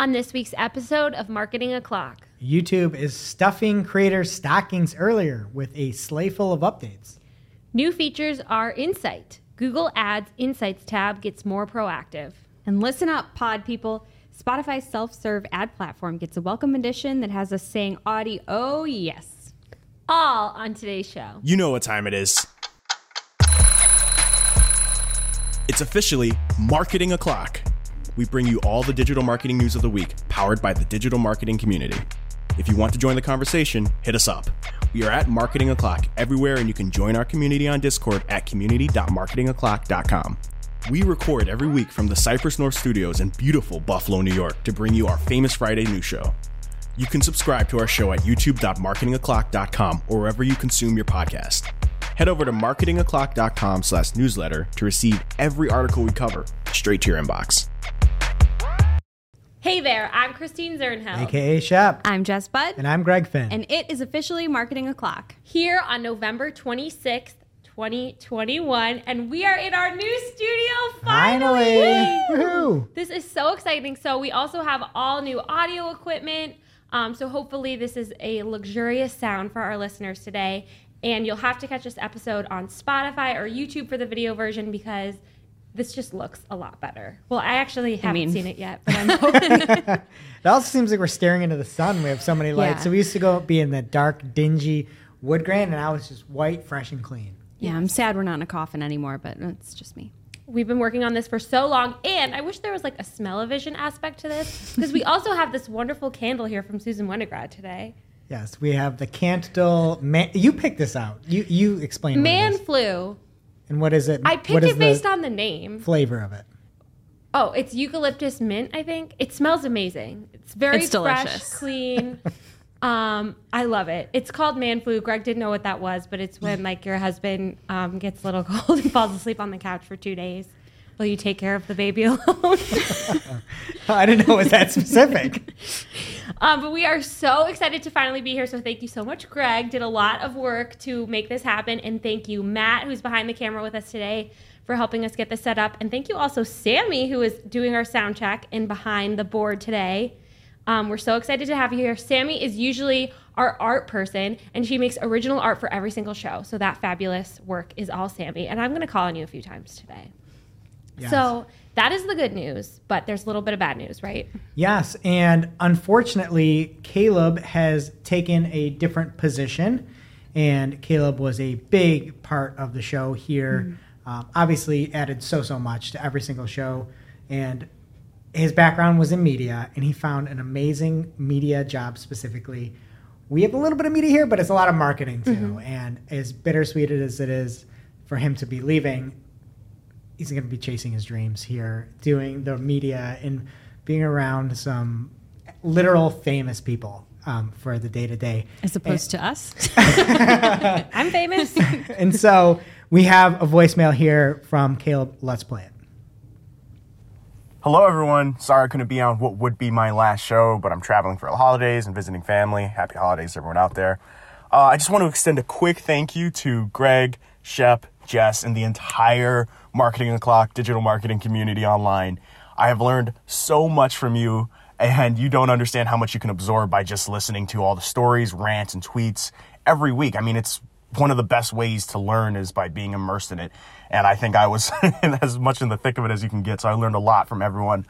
On this week's episode of Marketing O'Clock, YouTube is stuffing creators' stockings earlier with a sleigh full of updates. new features are Insight. Google Ads Insights tab gets more proactive. And listen up, pod people. Spotify's self serve ad platform gets a welcome edition that has us saying Audi, oh yes. All on today's show. You know what time it is. It's officially Marketing O'Clock. We bring you all the digital marketing news of the week, powered by the digital marketing community. If you want to join the conversation, hit us up. We are at Marketing O'Clock everywhere, and you can join our community on Discord at community.marketingoclock.com. We record every week from the Cypress North Studios in beautiful Buffalo, New York, to bring you our famous Friday news show. You can subscribe to our show at youtube.marketingoclock.com or wherever you consume your podcast. Head over to marketingoclock.com slash newsletter to receive every article we cover straight to your inbox. Hey there, I'm Christine Zirnheld. AKA Shep. I'm Jess Budd, And I'm Greg Finn. and it is officially Marketing O'Clock. Here on November 26th, 2021, and we are in our new studio finally. Woohoo! This is so exciting. So we also have all new audio equipment. Um, so hopefully this is a luxurious sound for our listeners today. And you'll have to catch this episode on Spotify or YouTube for the video version because this just looks a lot better. Well, I actually haven't mean- seen it yet, but I'm hoping. It also seems like we're staring into the sun. We have so many lights. Yeah. So we used to go be in the dark, dingy wood grain, and now it's just white, fresh, and clean. Yeah, I'm sad we're not in a coffin anymore, but it's just me. We've been working on this for so long, and I wish there was like a smell-o-vision aspect to this because we also have this wonderful candle here from Susan Winograd today. Yes, we have the Cantil. Man- you picked this out. You you explain. Man what it is. flu. And what is it? I picked is it based the on the name. flavor of it. Oh, it's eucalyptus mint, I think. It smells amazing. It's very It's fresh, delicious. clean. um, I love it. It's called man flu. Greg didn't know what that was, but it's when like your husband um, gets a little cold and falls asleep on the couch for two days. Will you take care of the baby alone? I didn't know it was that specific. Um, but we are so excited to finally be here. So thank you so much, Greg. Did a lot of work to make this happen, and thank you, Matt, who's behind the camera with us today, for helping us get this set up. And thank you also, Sammy, who is doing our sound check and behind the board today. Um, we're so excited to have you here. Sammy is usually our art person, and she makes original art for every single show. So that fabulous work is all Sammy. And I'm going to call on you a few times today. Yes. So that is the good news, but there's a little bit of bad news, right? Yes, and unfortunately, Caleb has taken a different position, and Caleb was a big part of the show here. Um, obviously, added so so much to every single show, and his background was in media, and he found an amazing media job specifically. We have a little bit of media here, but it's a lot of marketing too. And as bittersweet as it is for him to be leaving, he's going to be chasing his dreams here, doing the media and being around some literal famous people um, for the day to day. As opposed to us. I'm famous. And so we have a voicemail here from Caleb. Let's play it. Hello, everyone. Sorry I couldn't be on what would be my last show, but I'm traveling for the holidays and visiting family. Happy holidays, everyone out there. Uh, I just want to extend a quick thank you to Greg, Shep, Jess, and the entire Marketing O'Clock, digital marketing community online. I have learned so much from you, and you don't understand how much you can absorb by just listening to all the stories, rants, and tweets every week. I mean, it's one of the best ways to learn is by being immersed in it. And I think I was as much in the thick of it as you can get. So I learned a lot from everyone.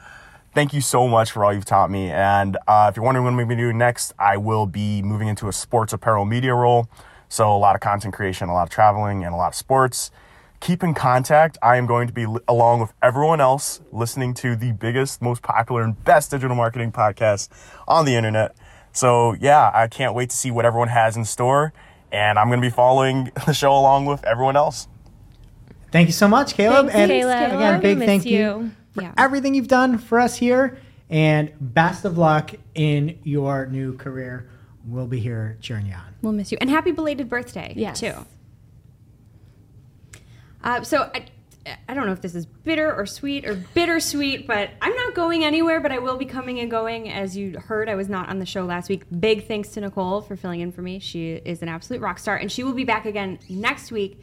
Thank you so much for all you've taught me. And uh, if you're wondering what I'm going to be doing next, I will be moving into a sports apparel media role. So a lot of content creation, a lot of traveling, and a lot of sports. Keep in contact. I am going to be, along with everyone else, listening to the biggest, most popular, and best digital marketing podcast on the internet. So, yeah, I can't wait to see what everyone has in store. And I'm going to be following the show along with everyone else. Thank you so much, Caleb. Thanks, and Caleb. again, We big miss thank you, you. for Yeah. everything you've done for us here. And best of luck in your new career. We'll be here cheering you on. We'll miss you. And happy belated birthday, Yes. too. Uh, so I, I don't know if this is bitter or sweet or bittersweet, but I'm not going anywhere, but I will be coming and going. As you heard, I was not on the show last week. Big thanks to Nicole for filling in for me. She is an absolute rock star, and she will be back again next week.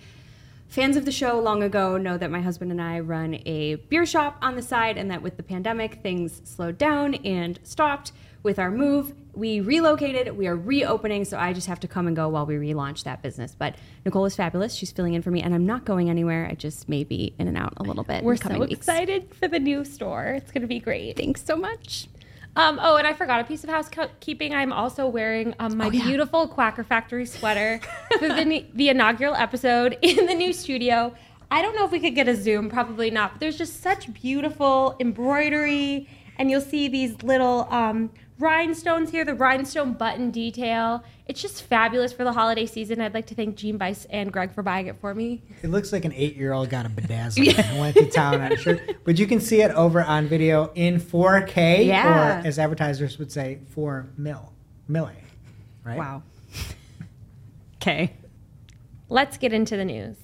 Fans of the show long ago know that my husband and I run a beer shop on the side, and that with the pandemic, things slowed down and stopped. With our move, we relocated, we are reopening, so I just have to come and go while we relaunch that business. But Nicole is fabulous. She's filling in for me, and I'm not going anywhere. I just may be in and out a little bit. We're so weeks. excited for the new store. It's going to be great. Thanks so much. Um, oh, and I forgot a piece of housekeeping. I'm also wearing um, my Oh, yeah. beautiful Quacker Factory sweater for the, the inaugural episode in the new studio. I don't know if we could get a zoom, probably not. But there's just such beautiful embroidery, and you'll see these little um, rhinestones here, the rhinestone button detail. It's just fabulous for the holiday season. I'd like to thank Jean Bice and Greg for buying it for me. It looks like an eight-year-old got a bedazzle and went to town on a shirt. But you can see it over on video in 4K, Yeah. or as advertisers would say, 4 mil, mille, right? Wow. Okay. Let's get into the news.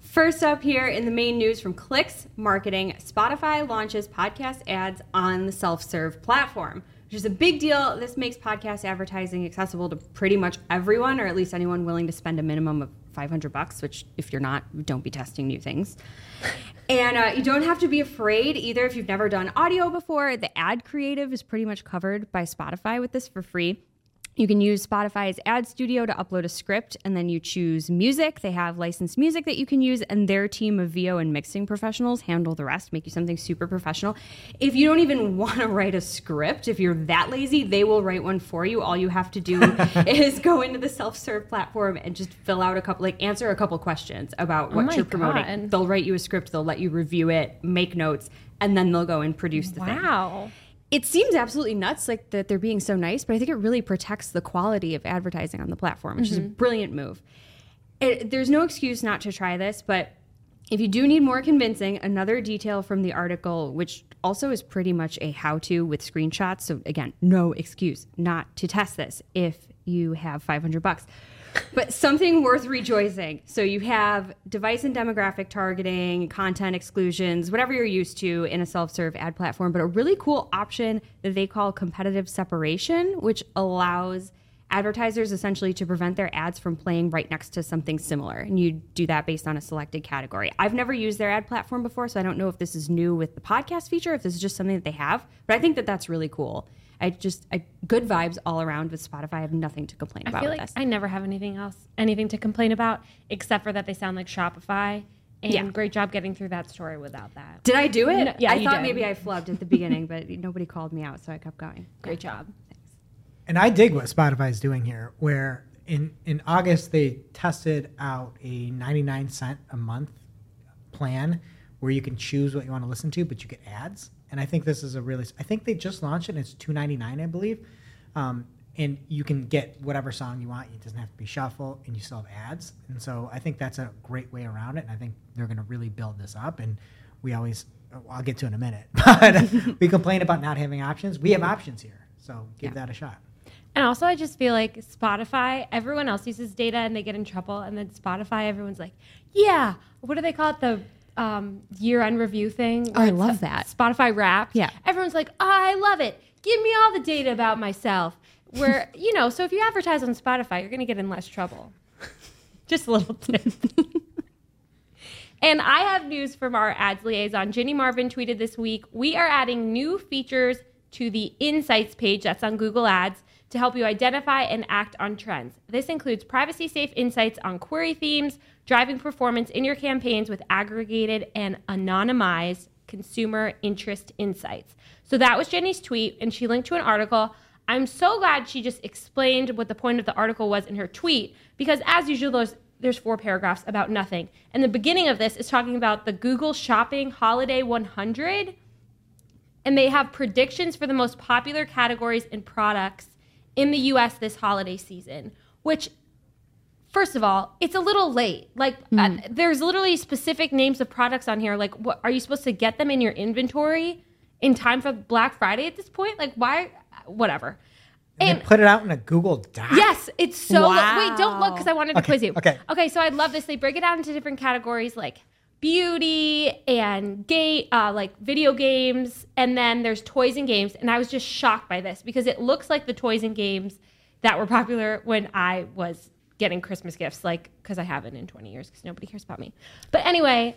First up here in the main news from Clicks Marketing, Spotify launches podcast ads on the self serve platform, which is a big deal. This makes podcast advertising accessible to pretty much everyone, or at least anyone willing to spend a minimum of 500 bucks, which if you're not, don't be testing new things. And uh, you don't have to be afraid either if you've never done audio before. The ad creative is pretty much covered by Spotify with this for free. You can use Spotify's ad studio to upload a script and then you choose music. They have licensed music that you can use, and their team of VO and mixing professionals handle the rest, make you something super professional. If you don't even want to write a script, if you're that lazy, they will write one for you. All you have to do is go into the self serve platform and just fill out a couple, like answer a couple questions about oh what my you're promoting. God. They'll write you a script, they'll let you review it, make notes, and then they'll go and produce the thing Wow. It seems absolutely nuts like that they're being so nice but i think it really protects the quality of advertising on the platform which is a mm-hmm. brilliant move. It, there's no excuse not to try this but if you do need more convincing another detail from the article which also is pretty much a how-to with screenshots so again no excuse not to test this if you have 500 bucks but something worth rejoicing. So you have device and demographic targeting, content exclusions, whatever you're used to in a self-serve ad platform, but a really cool option that they call competitive separation, which allows advertisers essentially to prevent their ads from playing right next to something similar. And you do that based on a selected category. I've never used their ad platform before, so I don't know if this is new with the podcast feature, if this is just something that they have, but I think that that's really cool. I just I, good vibes all around with Spotify. I have nothing to complain I about feel with like this. I never have anything else, anything to complain about, except for that they sound like Shopify. And Yeah. great job getting through that story without that. Did I do it? No, yeah, I you thought did. maybe I flubbed at the beginning, but nobody called me out, so I kept going. Great job. Thanks. And I dig what Spotify is doing here, where in, in August they tested out a 99 cent a month plan where you can choose what you want to listen to, but you get ads. And I think this is a really, I think they just launched it and it's 2.99, I believe. Um, and you can get whatever song you want. It doesn't have to be shuffle, and you still have ads. And so I think that's a great way around it. And I think they're going to really build this up. And we always, I'll get to in a minute, but we complain about not having options. We have options here, so give Yeah. that a shot. And also, I just feel like Spotify, everyone else uses data and they get in trouble. And then Spotify, everyone's like, yeah, what do they call it? The um, year end review thing? Oh, I love that. Spotify Wrapped. Yeah. Everyone's like, oh, I love it. Give me all the data about myself. Where, you know, so if you advertise on Spotify, you're going to get in less trouble. Just a little tip. And I have news from our ads liaison. Ginny Marvin tweeted this week We are adding new features to the Insights page that's on Google Ads to help you identify and act on trends. This includes privacy safe insights on query themes, driving performance in your campaigns with aggregated and anonymized consumer interest insights. So that was Ginny's tweet, and she linked to an article. I'm so glad she just explained what the point of the article was in her tweet because, as usual, there's, there's four paragraphs about nothing. And the beginning of this is talking about the Google Shopping Holiday 100, and they have predictions for the most popular categories and products in the US this holiday season, which First of all, it's a little late. Like, uh, there's literally specific names of products on here. Like, what are you supposed to get them in your inventory in time for Black Friday at this point? Like, why? Whatever. And, And put it out in a Google Doc. Yes, it's so. Wow. Wait, don't look because I wanted to Okay, quiz you. okay. Okay, so I love this. They break it down into different categories like beauty and gay, uh, like video games, and then there's toys and games. And I was just shocked by this because it looks like the toys and games that were popular when I was getting Christmas gifts, like because I haven't in 20 years because nobody cares about me. But anyway,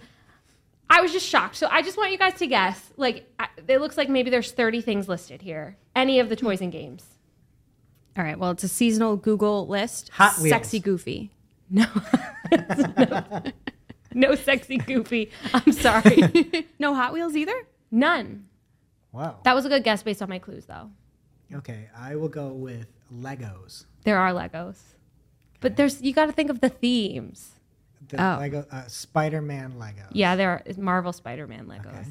I was just shocked. So I just want you guys to guess. Like, I- it looks like maybe there's 30 things listed here. Any of the toys and games. All right. Well, it's a seasonal Google list. Hot Wheels. Sexy Goofy. No, no sexy goofy. I'm sorry, No Hot Wheels either. none. Wow. That was a good guess based on my clues, though. Okay, I will go with Legos. There are Legos, but there's you got to think of the themes. The Oh. Lego uh, Spider-Man Legos. Yeah, there are Marvel Spider-Man Legos. Okay.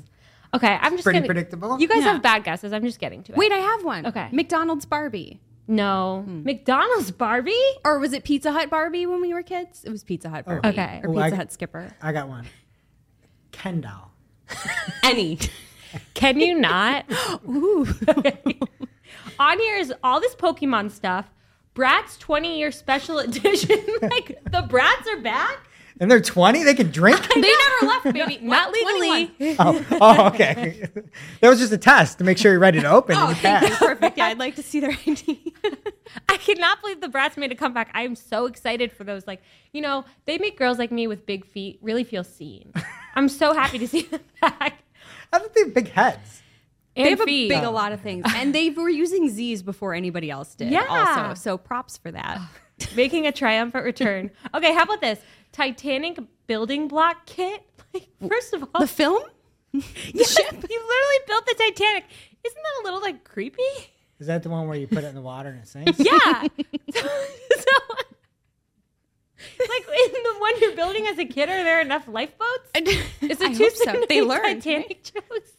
Okay, I'm just Pretty gonna- predictable. You guys Yeah. have bad guesses. I'm just getting to it. Wait, I have one. Okay. McDonald's Barbie. no, McDonald's Barbie. Or was it Pizza Hut Barbie when we were kids? It was Pizza Hut Barbie. Okay. Or Oh, Pizza I- Hut Skipper. I got one. Ken doll. Any. Can you not? Ooh. Okay. On here is all this Pokemon stuff. Bratz 20 year special edition. like the Brats are back. And they're 20? They can drink? They never left, baby. Not legally. oh, oh, okay. that was just a test to make sure you're ready to open. and oh, you. Perfect. Yeah, I'd like to see their ID. I cannot believe the Brats made a comeback. I am so excited for those. Like, you know, they make girls like me with big feet really feel seen. I'm so happy to see them back. I don't think big heads. And they have feet. a big a lot of things. And they were using Z's before anybody else did. Yeah. Also. So props for that. making a triumphant return. Okay, how about this? Titanic building block kit. Like, first of all, The film? yes, you literally built the Titanic. Isn't that a little like creepy? Is that the one where you put it in the water and it sinks? Yeah. so, so, like in the one you're building as a kid, are there enough lifeboats? Is I it too hope so. to They make learned, Titanic jokes?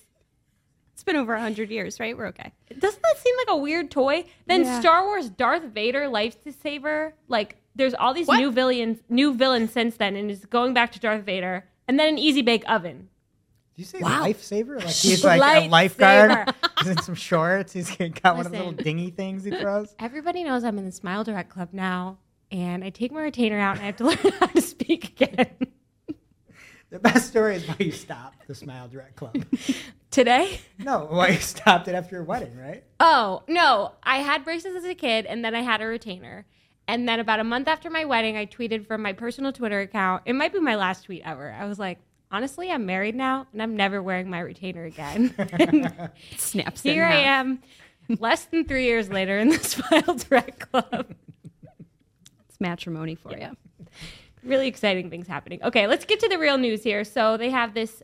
It's been over 100 years, right? We're okay. Doesn't that seem like a weird toy? Then Yeah. Star Wars Darth Vader lifesaver. Like there's all these What? new villains, new villains since then, and it's going back to Darth Vader. And then an easy bake oven. Did you say Wow. lifesaver? Like he's like a lifeguard. Lifesaver. He's in some shorts. He's got one of the little dingy things he throws. Everybody knows I'm in the Smile Direct Club now, and I take my retainer out and I have to learn how to speak again. The best story is why you stopped the Smile Direct Club. Today? no, why you stopped it after your wedding, right? Oh, no. I had braces as a kid, and then I had a retainer. And then about a month after my wedding, I tweeted from my personal Twitter account. It might be my last tweet ever. I was like, honestly, I'm married now, and I'm never wearing my retainer again. Snaps here I half. am, less than three years later in the Smile Direct Club. It's matrimony for you. Really exciting things happening. Okay, let's get to the real news here. So they have this.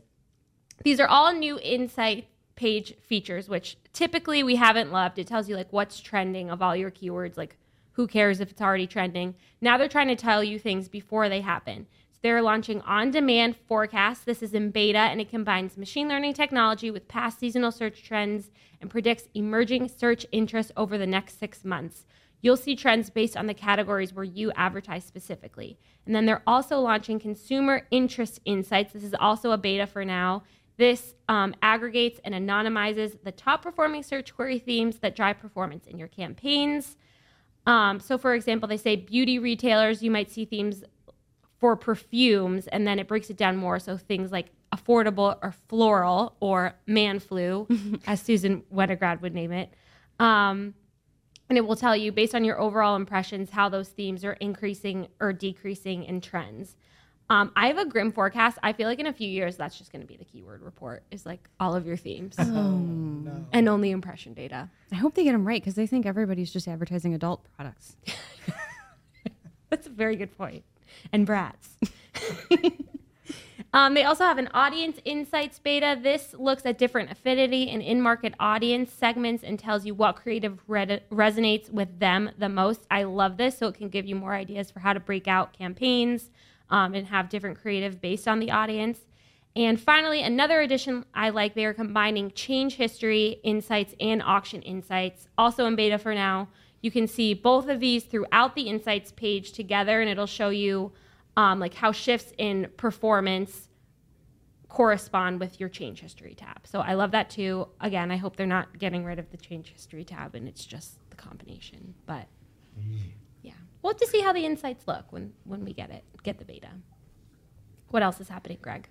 These are all new insight page features, which typically we haven't loved. It tells you like what's trending of all your keywords. Like who cares if it's already trending? Now they're trying to tell you things before they happen. So they're launching on-demand forecasts. This is in beta and it combines machine learning technology with past seasonal search trends and predicts emerging search interest over the next six months. You'll see trends based on the categories where you advertise specifically. And then they're also launching consumer interest insights. This is also a beta for now. This um, aggregates and anonymizes the top performing search query themes that drive performance in your campaigns. Um, so, for example, they say beauty retailers, you might see themes for perfumes, and then it breaks it down more. So, things like affordable or floral or man flu, as Susan Winograd would name it. Um, and it will tell you based on your overall impressions how those themes are increasing or decreasing in trends. Um, I have a grim forecast. I feel like in a few years that's just going to be the keyword report is like all of your themes and only impression data. I hope they get them right because they think everybody's just advertising adult products. That's a very good point. And brats. um, they also have an audience insights beta. This looks at different affinity and in market audience segments and tells you what creative resonates with them the most. I love this. So it can give you more ideas for how to break out campaigns um, and have different creative based on the audience. And finally, another addition I like, they are combining change history insights and auction insights, also in beta for now. You can see both of these throughout the insights page together, and it'll show you um, like how shifts in performance correspond with your change history tab. So I love that too. Again, I hope they're not getting rid of the change history tab and it's just the combination. But yeah, we'll have to see how the insights look when when we get it, get the beta. What else is happening, Greg?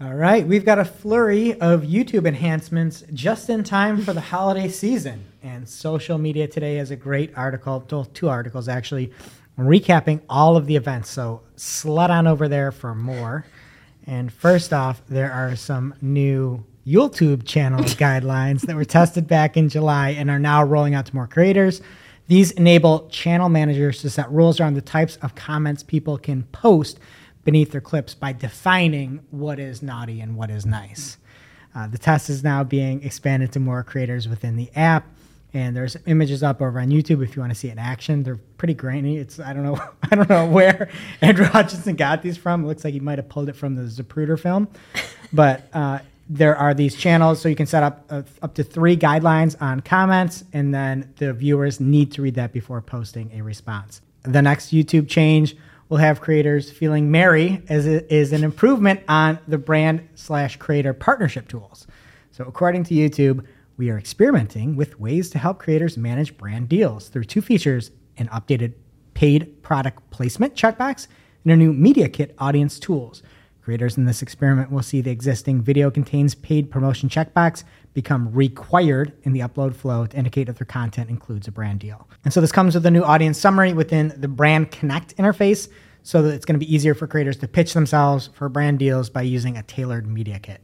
All right, we've got a flurry of YouTube enhancements just in time for the holiday season. And social media today has a great article, two articles actually, I'm recapping all of the events. So slide on over there for more. And first off, there are some new YouTube channel guidelines that were tested back in July and are now rolling out to more creators. These enable channel managers to set rules around the types of comments people can post beneath their clips by defining what is naughty and what is nice. Uh, the test is now being expanded to more creators within the app, and there's images up over on YouTube if you want to see it in action. They're pretty grainy. It's I don't know I don't know where Andrew Hutchinson got these from. It looks like he might have pulled it from the Zapruder film, but uh, there are these channels, so you can set up uh, up to three guidelines on comments, and then the viewers need to read that before posting a response. The next YouTube change will have creators feeling merry as it is an improvement on the brand slash creator partnership tools. So, according to YouTube, we are experimenting with ways to help creators manage brand deals through two features an updated paid product placement checkbox and a new Media Kit audience tools. Creators in this experiment will see the existing video contains paid promotion checkbox become required in the upload flow to indicate if their content includes a brand deal. And so this comes with a new audience summary within the Brand Connect interface so that it's going to be easier for creators to pitch themselves for brand deals by using a tailored media kit.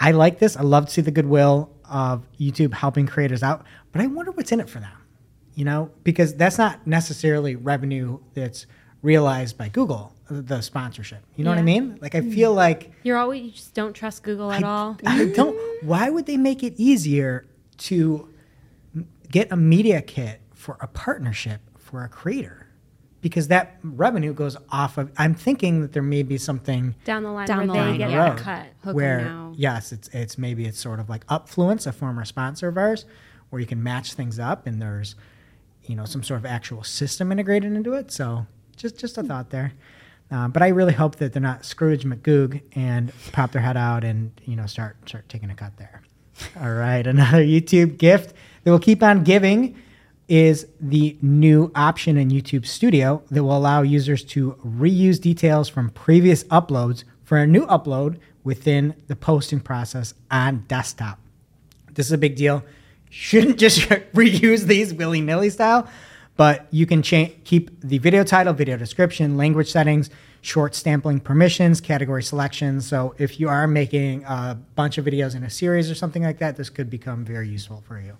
I like this. I love to see the goodwill of YouTube helping creators out, but I wonder what's in it for them. You know, because that's not necessarily revenue that's realized by Google, the sponsorship. You know what I mean? Like I feel mm. like You're always you just don't trust Google at I, all. I don't. Why would they make it easier to get a media kit for a partnership for a creator? Because that revenue goes off of. I'm thinking that there may be something Down the line Down where the they line, get down a the cut. Hook 'em where now. yes, it's it's maybe it's sort of like Upfluence, a former sponsor of ours, where you can match things up and there's you know some sort of actual system integrated into it. So just just a thought there. Um, but I really hope that they're not Scrooge McGoog and pop their head out and you know start start taking a cut there. All right, another YouTube gift that will keep on giving is the new option in YouTube Studio that will allow users to reuse details from previous uploads for a new upload within the posting process on desktop. This is a big deal. Shouldn't just reuse these willy nilly style, but you can cha- keep the video title, video description, language settings, short stampling permissions, category selections. So if you are making a bunch of videos in a series or something like that, this could become very useful for you.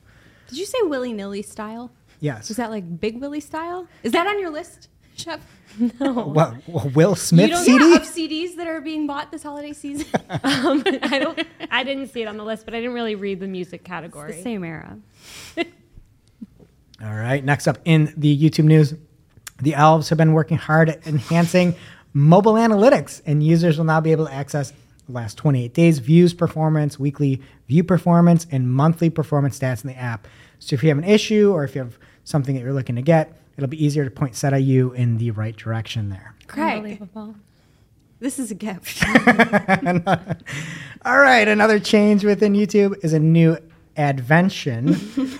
Did you say willy nilly style? Yes. Was that like Big Willie style? Is that on your list, Shep? What Will Smith you don't CD? have CDs that are being bought this holiday season. Um, I don't. I didn't see it on the list, but I didn't really read the music category. the same era. All right. Next up in the YouTube news, the elves have been working hard at enhancing mobile analytics, and users will now be able to access the last 28 days views performance, weekly view performance, and monthly performance stats in the app. So if you have an issue or if you have something that you're looking to get, it'll be easier to point SetIU in the right direction there. Craig, Unbelievable. this is a gift. All right, another change within YouTube is a new advention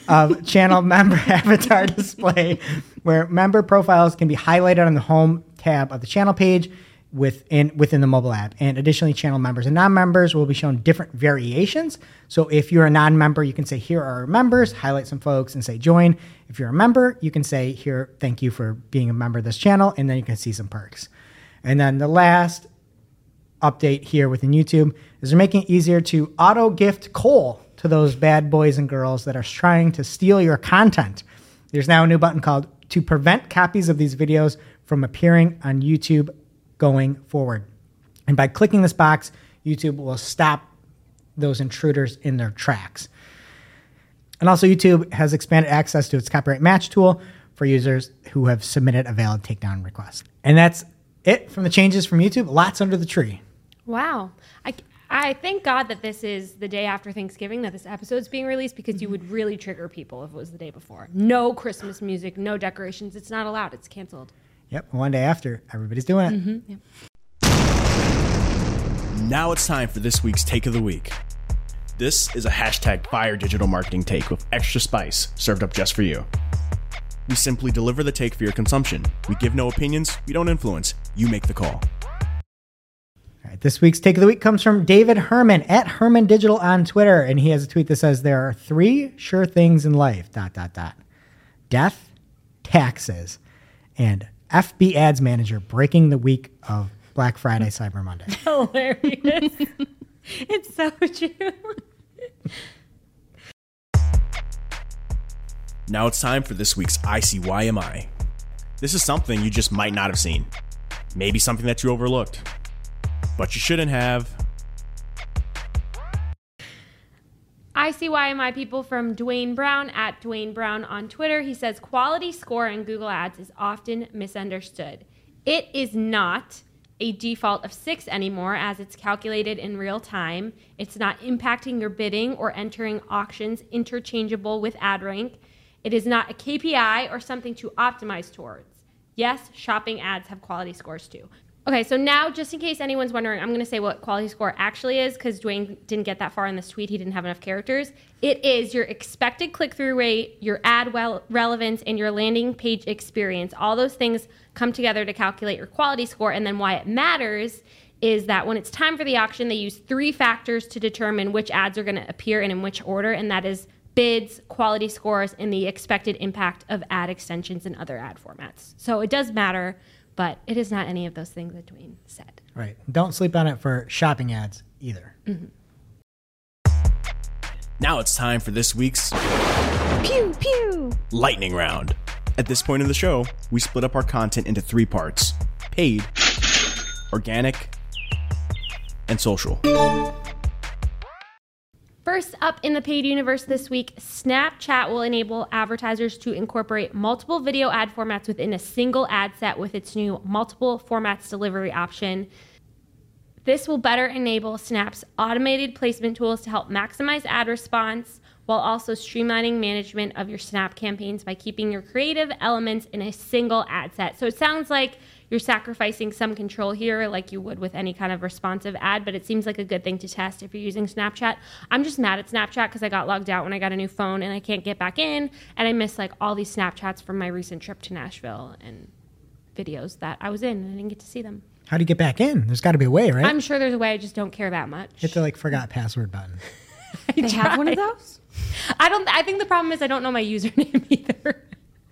of channel member avatar display where member profiles can be highlighted on the home tab of the channel page within within the mobile app. And additionally, channel members and non-members will be shown different variations. So if you're a non-member, you can say here are our members, highlight some folks and say join. If you're a member, you can say here thank you for being a member of this channel and then you can see some perks. And then the last update here within YouTube is they're making it easier to auto gift coal to those bad boys and girls that are trying to steal your content. There's now a new button called to prevent copies of these videos from appearing on YouTube going forward. And by clicking this box, YouTube will stop those intruders in their tracks. And also, YouTube has expanded access to its copyright match tool for users who have submitted a valid takedown request. And that's it from the changes from YouTube. Lots under the tree. Wow. I, I thank God that this is the day after Thanksgiving that this episode's being released because you mm-hmm. would really trigger people if it was the day before. No Christmas music, no decorations. It's not allowed. It's canceled. Yep, one day after, everybody's doing it. Mm-hmm, now it's time for this week's Take of the Week. This is a hashtag fire digital marketing take with extra spice served up just for you. We simply deliver the take for your consumption. We give no opinions, we don't influence. You make the call. All right, this week's take of the week comes from David Herman at Herman Digital on Twitter, and he has a tweet that says there are three sure things in life: dot dot dot, death, taxes, and FB Ads Manager breaking the week of Black Friday, Cyber Monday. Hilarious. it's so true. Now it's time for this week's ICYMI. This is something you just might not have seen. Maybe something that you overlooked. But you shouldn't have. ICYMI people from Duane Brown at Duane Brown on Twitter. He says quality score in Google Ads is often misunderstood. It is not a default of six anymore as it's calculated in real time. It's not impacting your bidding or entering auctions interchangeable with ad rank. It is not a KPI or something to optimize towards. Yes, shopping ads have quality scores too. Okay, so now just in case anyone's wondering, I'm going to say what quality score actually is because Duane didn't get that far in this tweet. He didn't have enough characters. It is your expected click through rate, your ad well- relevance, and your landing page experience. All those things come together to calculate your quality score. And then why it matters is that when it's time for the auction, they use three factors to determine which ads are going to appear and in which order, and that is bids, quality scores, and the expected impact of ad extensions and other ad formats. So it does matter, but it is not any of those things that Duane said. Right. Don't sleep on it for shopping ads either. Mm-hmm. Now it's time for this week's Pew pew. lightning round. At this point in the show, we split up our content into three parts paid, organic, and social. First up in the paid universe this week, Snapchat will enable advertisers to incorporate multiple video ad formats within a single ad set with its new multiple formats delivery option. This will better enable Snap's automated placement tools to help maximize ad response while also streamlining management of your Snap campaigns by keeping your creative elements in a single ad set. So it sounds like you're sacrificing some control here, like you would with any kind of responsive ad, but it seems like a good thing to test if you're using Snapchat. I'm just mad at Snapchat because I got logged out when I got a new phone and I can't get back in, and I miss like all these Snapchats from my recent trip to Nashville and videos that I was in and I didn't get to see them. How do you get back in? There's got to be a way, right? I'm sure there's a way, I just don't care that much. Hit the like forgot password button. They have one of those. I don't. I think the problem is I don't know my username either.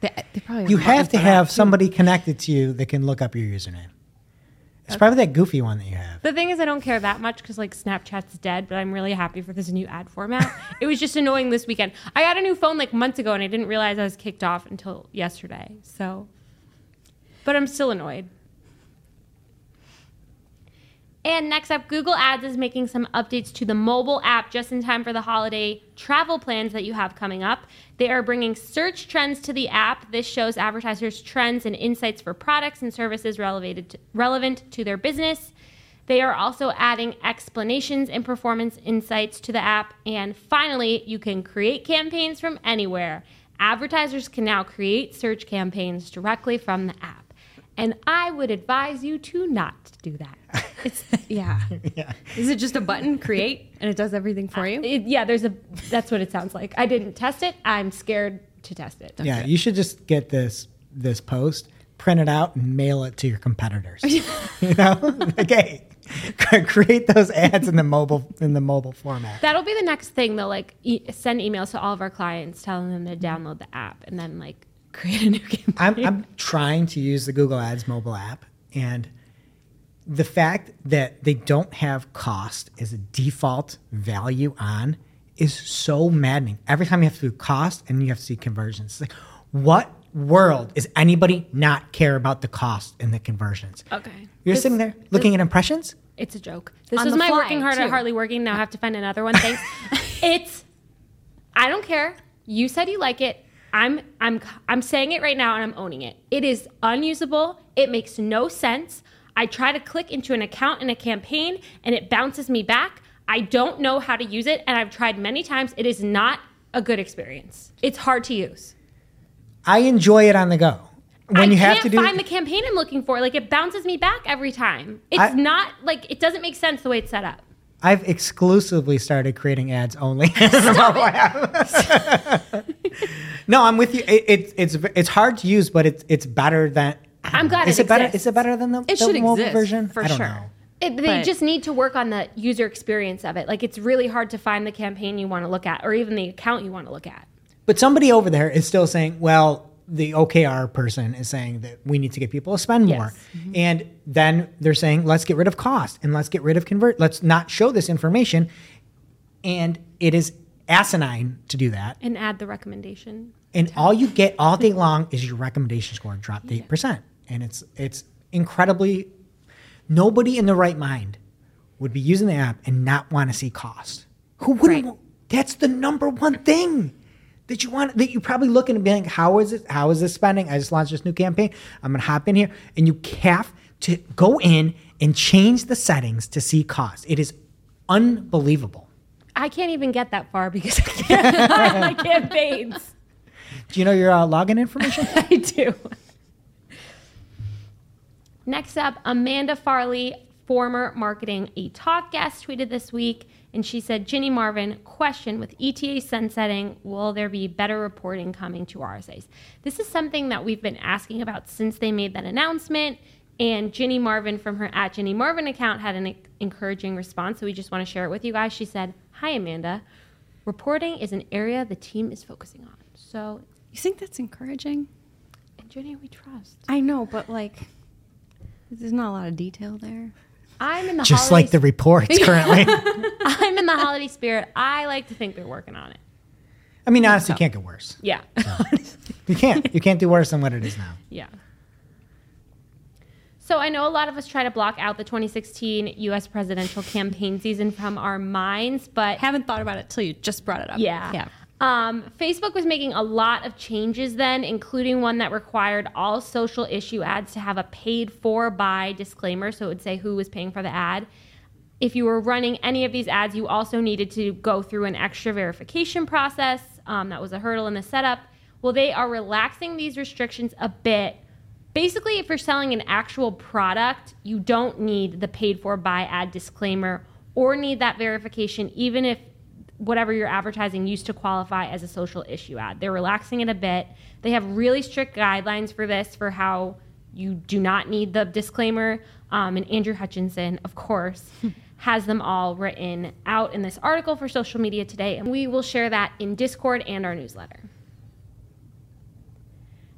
They, uh, they probably You have to have somebody connected to you that can look up your username. It's probably that goofy one that you have. The thing is, I don't care that much because like Snapchat's dead, but I'm really happy for this new ad format. it was just annoying this weekend. I got a new phone like months ago, and I didn't realize I was kicked off until yesterday. So, but I'm still annoyed. And next up, Google Ads is making some updates to the mobile app just in time for the holiday travel plans that you have coming up. They are bringing search trends to the app. This shows advertisers trends and insights for products and services relevant to their business. They are also adding explanations and performance insights to the app. And finally, you can create campaigns from anywhere. Advertisers can now create search campaigns directly from the app. And I would advise you to not do that. It's Yeah. Yeah. Is it just a button, create, and it does everything for you? it, yeah, there's a that's what it sounds like. I didn't test it. I'm scared to test it. Yeah, you should just get this this post, print it out, and mail it to your competitors. you know, Okay. create those ads in the mobile in the mobile format. That'll be the next thing. They'll like e- send emails to all of our clients telling them to download the app and then like create a new campaign. I'm, I'm trying to use the Google Ads mobile app, and the fact that they don't have cost as a default value on is so maddening. Every time you have to do cost and you have to see conversions, it's like, what world is anybody not care about the cost and the conversions? okay. You're This- sitting there looking at impressions. It's a joke. This On was my fly, working hard at too. hardly working. Now I have to find another one. Thanks. it's. I don't care. You said you like it. I'm. I'm. I'm saying it right now, and I'm owning it. It is unusable. It makes no sense. I try to click into an account in a campaign, and it bounces me back. I don't know how to use it, and I've tried many times. It is not a good experience. It's hard to use. I enjoy it on the go. When I you can't have to do find the campaign I'm looking for. Like it bounces me back every time. It's I- not like it doesn't make sense the way it's set up. I've exclusively started creating ads only. in the mobile app. no, I'm with you. It, it, it's it's hard to use, but it's it's better than. I don't I'm glad Is it it better? Is it better than the, It the should mobile exist, version? for I don't sure. know. It, they But- just need to work on the user experience of it. Like it's really hard to find the campaign you want to look at, or even the account you want to look at. But somebody over there is still saying, "Well, the OKR person is saying that we need to get people to spend more. Mm-hmm. And then they're saying, let's get rid of cost and let's get rid of convert. Let's not show this information. And it is asinine to do that. And add the recommendation. And all you get all day long is your recommendation score dropped eight percent. And it's it's incredibly nobody in the right mind would be using the app and not want to see cost. Who wouldn't Right. that's the number one thing that you want that you probably looking and being like, how is it how is this spending? I just launched this new campaign. I'm gonna hop in here and you have to go in and change the settings to see cost. It is unbelievable. I can't even get that far because I can't my campaigns. Do you know your uh, login information? I do. Next up, Amanda Farley, former Marketing O'Clock guest, tweeted this week, and she said, "Ginny Marvin, question: With ETA sunsetting, will there be better reporting coming to RSAs?" This is something that we've been asking about since they made that announcement. And Ginny Marvin from her at Ginny Marvin account had an encouraging response, so we just want to share it with you guys. She said, "Hi Amanda, reporting is an area the team is focusing on. So, You think that's encouraging? and Ginny, we trust." I know, but like, there's not a lot of detail there. I'm in the Just holiday like the reports currently. I'm in the holiday spirit. I like to think they're working on it. I mean, honestly, it can't get worse. Yeah. You can't. You can't do worse than what it is now. yeah. So I know a lot of us try to block out the 2016 US presidential campaign season from our minds, but Haven't thought about it till you just brought it up. yeah. Yeah. Um, Facebook was making a lot of changes then, including one that required all social issue ads to have a paid for by disclaimer. So it would say who was paying for the ad. If you were running any of these ads, you also needed to go through an extra verification process. Um, that was a hurdle in the setup. Well, they are relaxing these restrictions a bit. Basically, if you're selling an actual product, you don't need the paid for by ad disclaimer or need that verification, even if whatever you're advertising used to qualify as a social issue ad. They're relaxing it a bit. They have really strict guidelines for this for how you do not need the disclaimer. Um, and Andrew Hutchinson, of course, has them all written out in this article for social media today. And we will share that in Discord and our newsletter.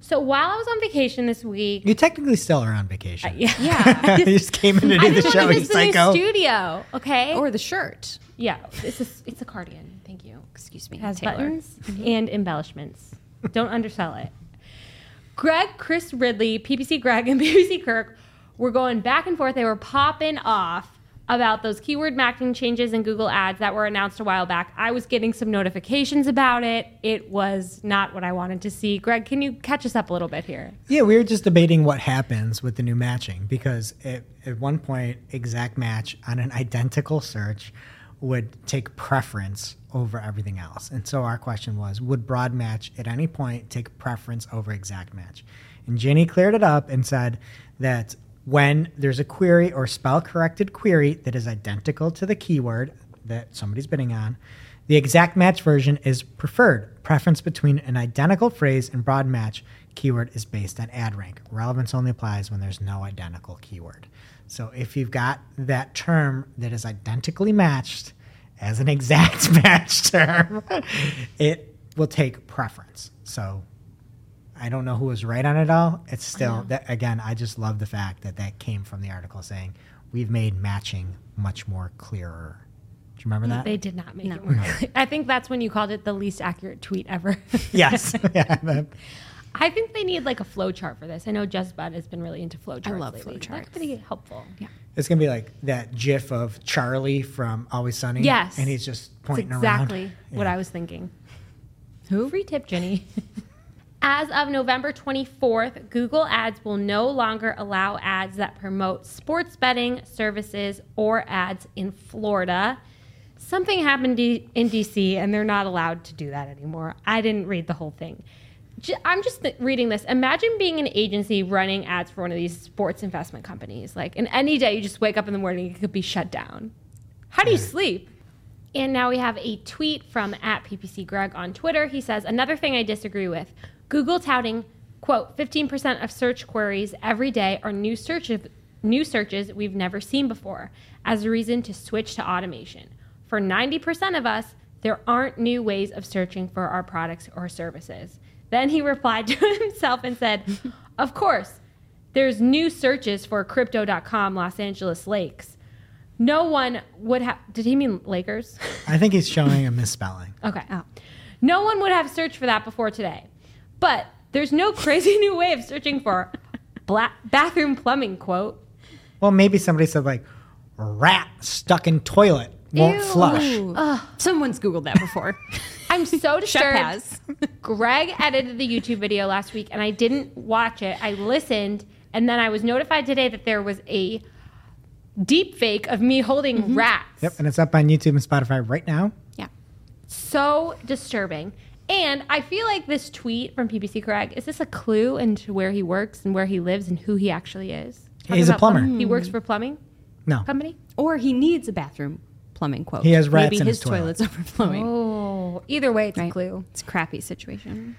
So while I was on vacation this week, You technically still are on vacation. yeah, Yeah. you just came in to do the didn't show, want to you miss the new studio. Okay, or the shirt. Yeah, it's a, it's a cardigan. Thank you. Excuse me. It has Taylor. buttons mm-hmm. and embellishments. Don't undersell it. Greg, Chris Ridley, PPC Greg, and PPC Kirk were going back and forth. They were popping off about those keyword matching changes in Google Ads that were announced a while back. I was getting some notifications about it. It was not what I wanted to see. Greg, can you catch us up a little bit here? Yeah, we were just debating what happens with the new matching because at, at one point, exact match on an identical search would take preference over everything else. And so our question was would broad match at any point take preference over exact match? And Ginny cleared it up and said that when there's a query or spell corrected query that is identical to the keyword that somebody's bidding on, the exact match version is preferred. Preference between an identical phrase and broad match keyword is based on ad rank. Relevance only applies when there's no identical keyword. So if you've got that term that is identically matched as an exact match term, it will take preference. So I don't know who was right on it all. It's still that again. I just love the fact that that came from the article saying we've made matching much more clearer. Do you remember that? They did not make it more clear. I think that's when you called it the least accurate tweet ever. yes. yeah. I think they need like a flow chart for this. I know Jess Budd has been really into flow charts. love lately. flow That charts. could be helpful. Yeah. It's gonna be like that GIF of Charlie from Always Sunny. Yes. and he's just That's pointing exactly around. Exactly what Yeah. I was thinking. Who? Free tip, Ginny. As of November 24th, Google Ads will no longer allow ads that promote sports betting services or ads in Florida. Something happened in DC and they're not allowed to do that anymore. I didn't read the whole thing. J- I'm just th- reading this. Imagine being an agency running ads for one of these sports investment companies. Like, and any day you just wake up in the morning, it could be shut down. How do you sleep? And now we have a tweet from at PPC Greg on Twitter. He says, Another thing I disagree with Google touting, quote, 15% of search queries every day are new, search new searches we've never seen before as a reason to switch to automation. For 90% of us, there aren't new ways of searching for our products or services. Then he replied to himself and said, Of course, there's new searches for crypto.com Los Angeles Lakes. No one would have. Did he mean Lakers? I think he's showing a misspelling. Okay. Oh. No one would have searched for that before today. But there's no crazy new way of searching for bla- bathroom plumbing quote. Well, maybe somebody said like rat stuck in toilet won't flush. Ooh. Someone's Googled that before. I'm so Shep disturbed. has. Greg edited the YouTube video last week and I didn't watch it. I listened and then I was notified today that there was a deep fake of me holding mm-hmm. rats. Yep, and it's up on YouTube and Spotify right now. yeah. So disturbing. And I feel like this tweet from PPC Greg is this a clue into where he works and where he lives and who he actually is? Talking He's a about plumber. plum- He works hmm. for plumbing No, company. Or he needs a bathroom plumbing quote. He has rats Maybe in his his toilet. toilet's overflowing. Oh, either way, it's a Right. clue. It's a crappy situation.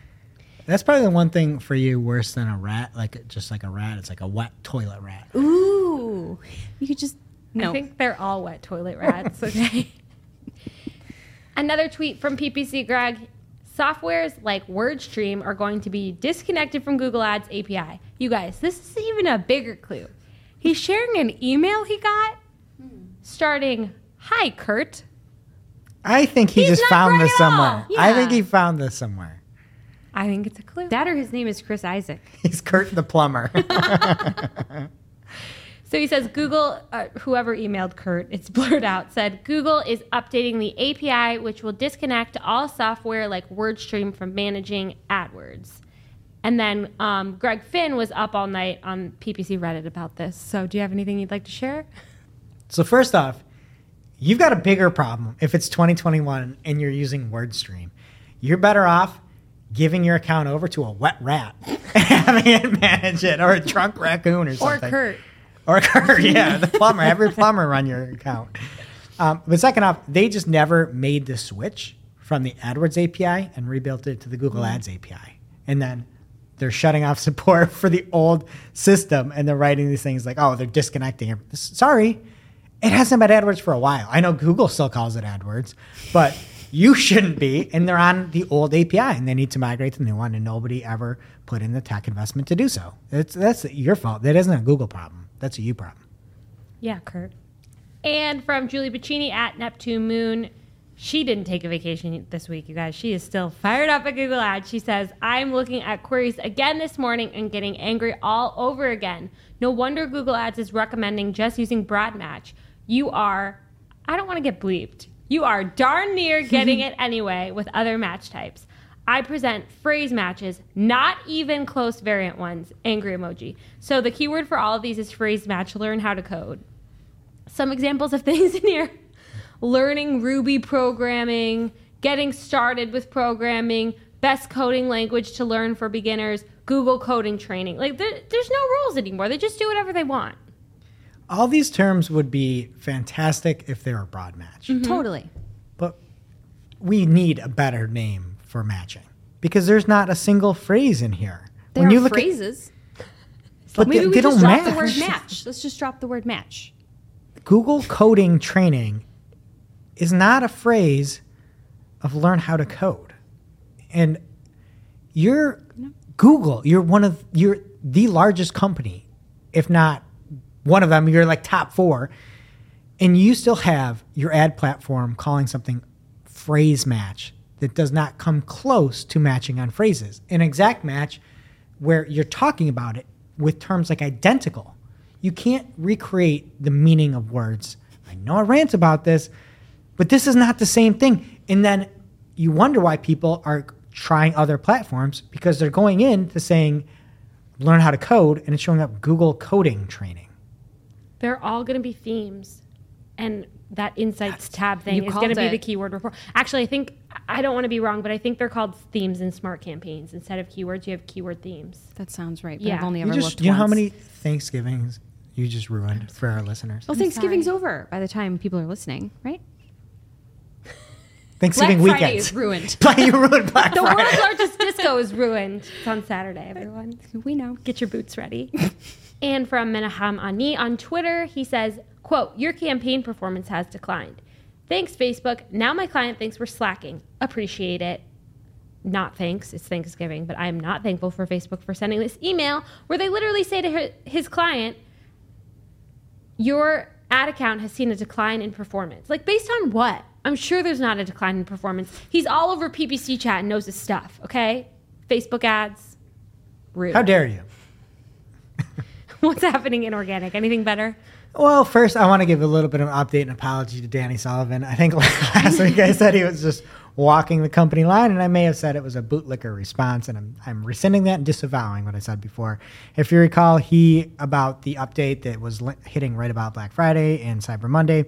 that's probably the one thing for you worse than a rat. Like just like a rat, it's like a wet toilet rat. Ooh. You could just no. I think they're all wet toilet rats. Okay. Another tweet from PPC Greg. Softwares like WordStream are going to be disconnected from Google Ads API. You guys, this is even a bigger clue. He's sharing an email he got hmm. starting, Hi, Kurt. I think he He's just not found Greg this at all. somewhere. I think Yeah. he found this somewhere. I think it's a clue. that or his name is Chris Isaac. He's Kurt the plumber. So he says Google, uh, whoever emailed Kurt, it's blurred out, said Google is updating the API, which will disconnect all software like WordStream from managing AdWords. And then um, Greg Finn was up all night on PPC Reddit about this. So do you have anything you'd like to share? so first off, you've got a bigger problem if it's 2021 and you're using WordStream. You're better off giving your account over to a wet rat and having it manage it, or a drunk raccoon or something. Or. Kurt? Or Kurt, yeah, the plumber. Every plumber run your account. Um, but second off, they just never made the switch from the AdWords API and rebuilt it to the Google Ads API. And then they're shutting off support for the old system and they're writing these things like, oh, they're disconnecting. Sorry, it hasn't been AdWords for a while. I know Google still calls it AdWords, but you shouldn't be. And they're on the old API and they need to migrate to the new one. And nobody ever put in the tech investment to do so. It's, that's your fault. That isn't a Google problem. That's a you problem. Yeah, Kurt. And from Julie Bacchini at Neptune Moon, she didn't take a vacation this week, you guys. She is still fired up at Google Ads. She says, I'm looking at queries again this morning and getting angry all over again. No wonder Google Ads is recommending just using broad match. You are, I don't want to get bleeped. You are darn near getting it anyway with other match types. I present phrase matches, not even close variant ones. Angry emoji. So the keyword for all of these is phrase match. Learn how to code. Some examples of things in here learning Ruby programming, getting started with programming, best coding language to learn for beginners, Google coding training. Like, there, there's no rules anymore. They just do whatever they want. All these terms would be fantastic if they were broad match, mm-hmm. Totally. but we need a better name for matching because there's not a single phrase in here. There are phrases. but Maybe they, we they just don't drop match. the word match. Let's just drop the word match. Google coding training is not a phrase of learn how to code. And you're Google, you're one of you're the largest company, if not one of them, you're like top 4. And you still have your ad platform calling something phrase match that does not come close to matching on phrases. An exact match where you're talking about it with terms like identical. You can't recreate the meaning of words. I know I rant about this, but this is not the same thing. And then you wonder why people are trying other platforms because they're going in to saying learn how to code and it's showing up Google coding training. They're all going to be themes. And that insights tab thing is going to be the keyword report. Actually, I think, I don't want to be wrong, but I think they're called themes in smart campaigns. Instead of keywords, you have keyword themes. That sounds right. But Yeah. I've only You ever just looked you know how many Thanksgivings you just ruined for our listeners? Well, Thanksgiving's over by the time people are listening, right? Thanksgiving Black Friday weekend. is ruined. you ruined Black The Friday. world's largest disco is ruined. It's on Saturday, everyone. we know. Get your boots ready. and from Menachem Ani on Twitter, he says, quote, your campaign performance has declined. Thanks, Facebook. Now my client thinks we're slacking. Appreciate it. not thanks, it's Thanksgiving, but I am not thankful for Facebook for sending this email where they literally say to her, his client, Your ad account has seen a decline in performance. Like, based on what? I'm sure there's not a decline in performance. He's all over PPC chat and knows his stuff, okay? Facebook ads. Rude. How dare you? What's happening in organic? Anything better? Well, first, I want to give a little bit of an update and apology to Danny Sullivan. I think last week I said he was just walking the company line, and I may have said it was a bootlicker response, and I'm, I'm rescinding that and disavowing what I said before. If you recall, he, about the update that was hitting right about Black Friday and Cyber Monday,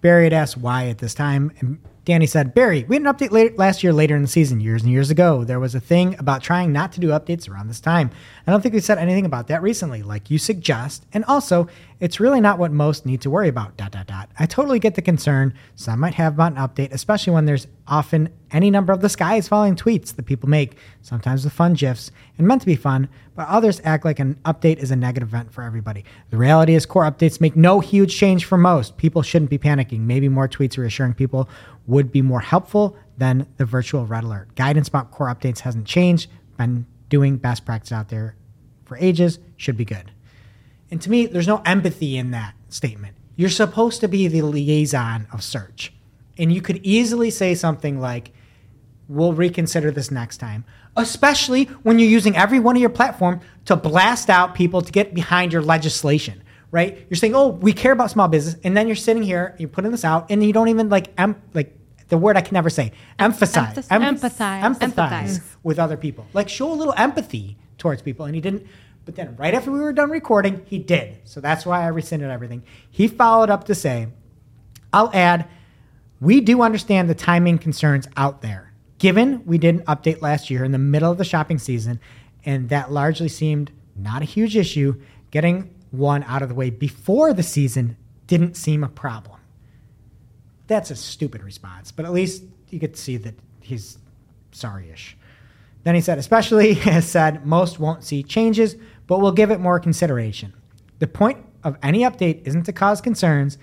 Barry had asked why at this time, and Danny said, Barry, we had an update later, last year later in the season, years and years ago. There was a thing about trying not to do updates around this time. I don't think we said anything about that recently, like you suggest. And also, it's really not what most need to worry about. Dot dot dot. I totally get the concern some might have about an update, especially when there's often any number of the skies falling tweets that people make, sometimes with fun gifs and meant to be fun, but others act like an update is a negative event for everybody. The reality is core updates make no huge change for most. People shouldn't be panicking. Maybe more tweets reassuring people would be more helpful than the virtual red alert. Guidance about core updates hasn't changed. Been doing best practice out there for ages should be good. And to me, there's no empathy in that statement. You're supposed to be the liaison of search. And you could easily say something like, we'll reconsider this next time, especially when you're using every one of your platform to blast out people to get behind your legislation, right? You're saying, oh, we care about small business. And then you're sitting here, you're putting this out, and you don't even like, em- like, the word I can never say, emphasize, Emphasis- empathize. empathize Empathize. with other people. Like show a little empathy towards people. And he didn't. But then right after we were done recording, he did. So that's why I rescinded everything. He followed up to say, I'll add, we do understand the timing concerns out there. Given we did an update last year in the middle of the shopping season, and that largely seemed not a huge issue, getting one out of the way before the season didn't seem a problem that's a stupid response, but at least you get to see that he's sorry-ish. Then he said, especially has said most won't see changes, but we'll give it more consideration. The point of any update isn't to cause concerns.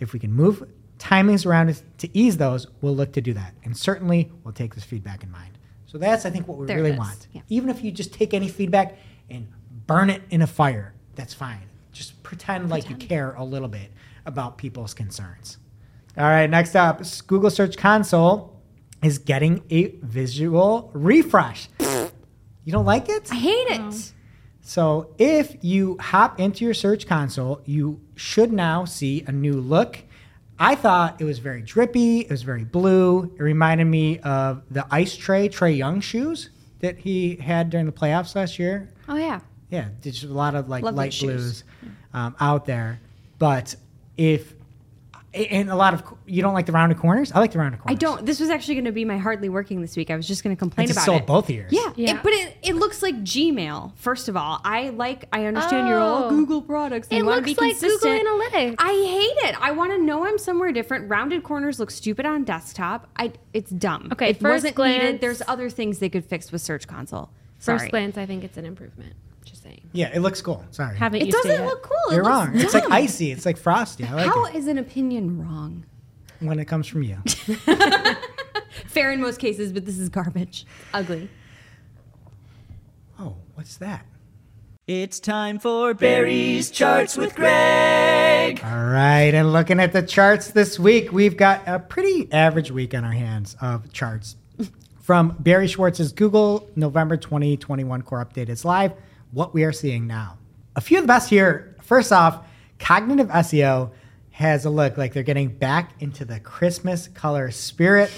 If we can move timings around to ease those, we'll look to do that. And certainly we'll take this feedback in mind. So that's, I think, what we There really want. Yeah. Even if you just take any feedback and burn it in a fire, that's fine. Just pretend, like you care a little bit about people's concerns. All right, next up, Google Search Console is getting a visual refresh. You don't like it? I hate it. So if you hop into your search console, you should now see a new look. I thought it was very drippy. It was very blue. It reminded me of the ice tray Trae Young shoes that he had during the playoffs last year. Oh yeah. Yeah, there's a lot of like Love light shoes. blues um, out there. But if and a lot of you don't like the rounded corners, I like the rounded corners. I don't. This was actually going to be my hardly working this week. I was just going to I complain just about sold it. both ears. Yeah, Yeah. It, but it, it looks like Gmail. First of all, I like. I understand you're all Oh. Google products. And It you want to looks be like Google consistent. Analytics. I hate it. I want to know I'm somewhere different. Rounded corners look stupid on desktop. I. It's dumb. Okay, it first wasn't glance- needed. There's other things they could fix with Search Console. First glance, I think it's an improvement. Just saying. Yeah, it looks cool. Sorry. Haven't It used doesn't look cool. You're looks wrong. It's like icy. It's like frosty. I like How it is an opinion wrong? when it comes from you. Fair in most cases, but this is garbage. Ugly. Oh, what's that? It's time for Barry's Charts with Greg. All right, and looking at the charts this week, we've got a pretty average week on our hands of charts. From Barry Schwartz's Google November 2021 core update is live. What we are seeing now. A few of the best here. First off, cognitive SEO has a look like they're getting back into the Christmas color spirit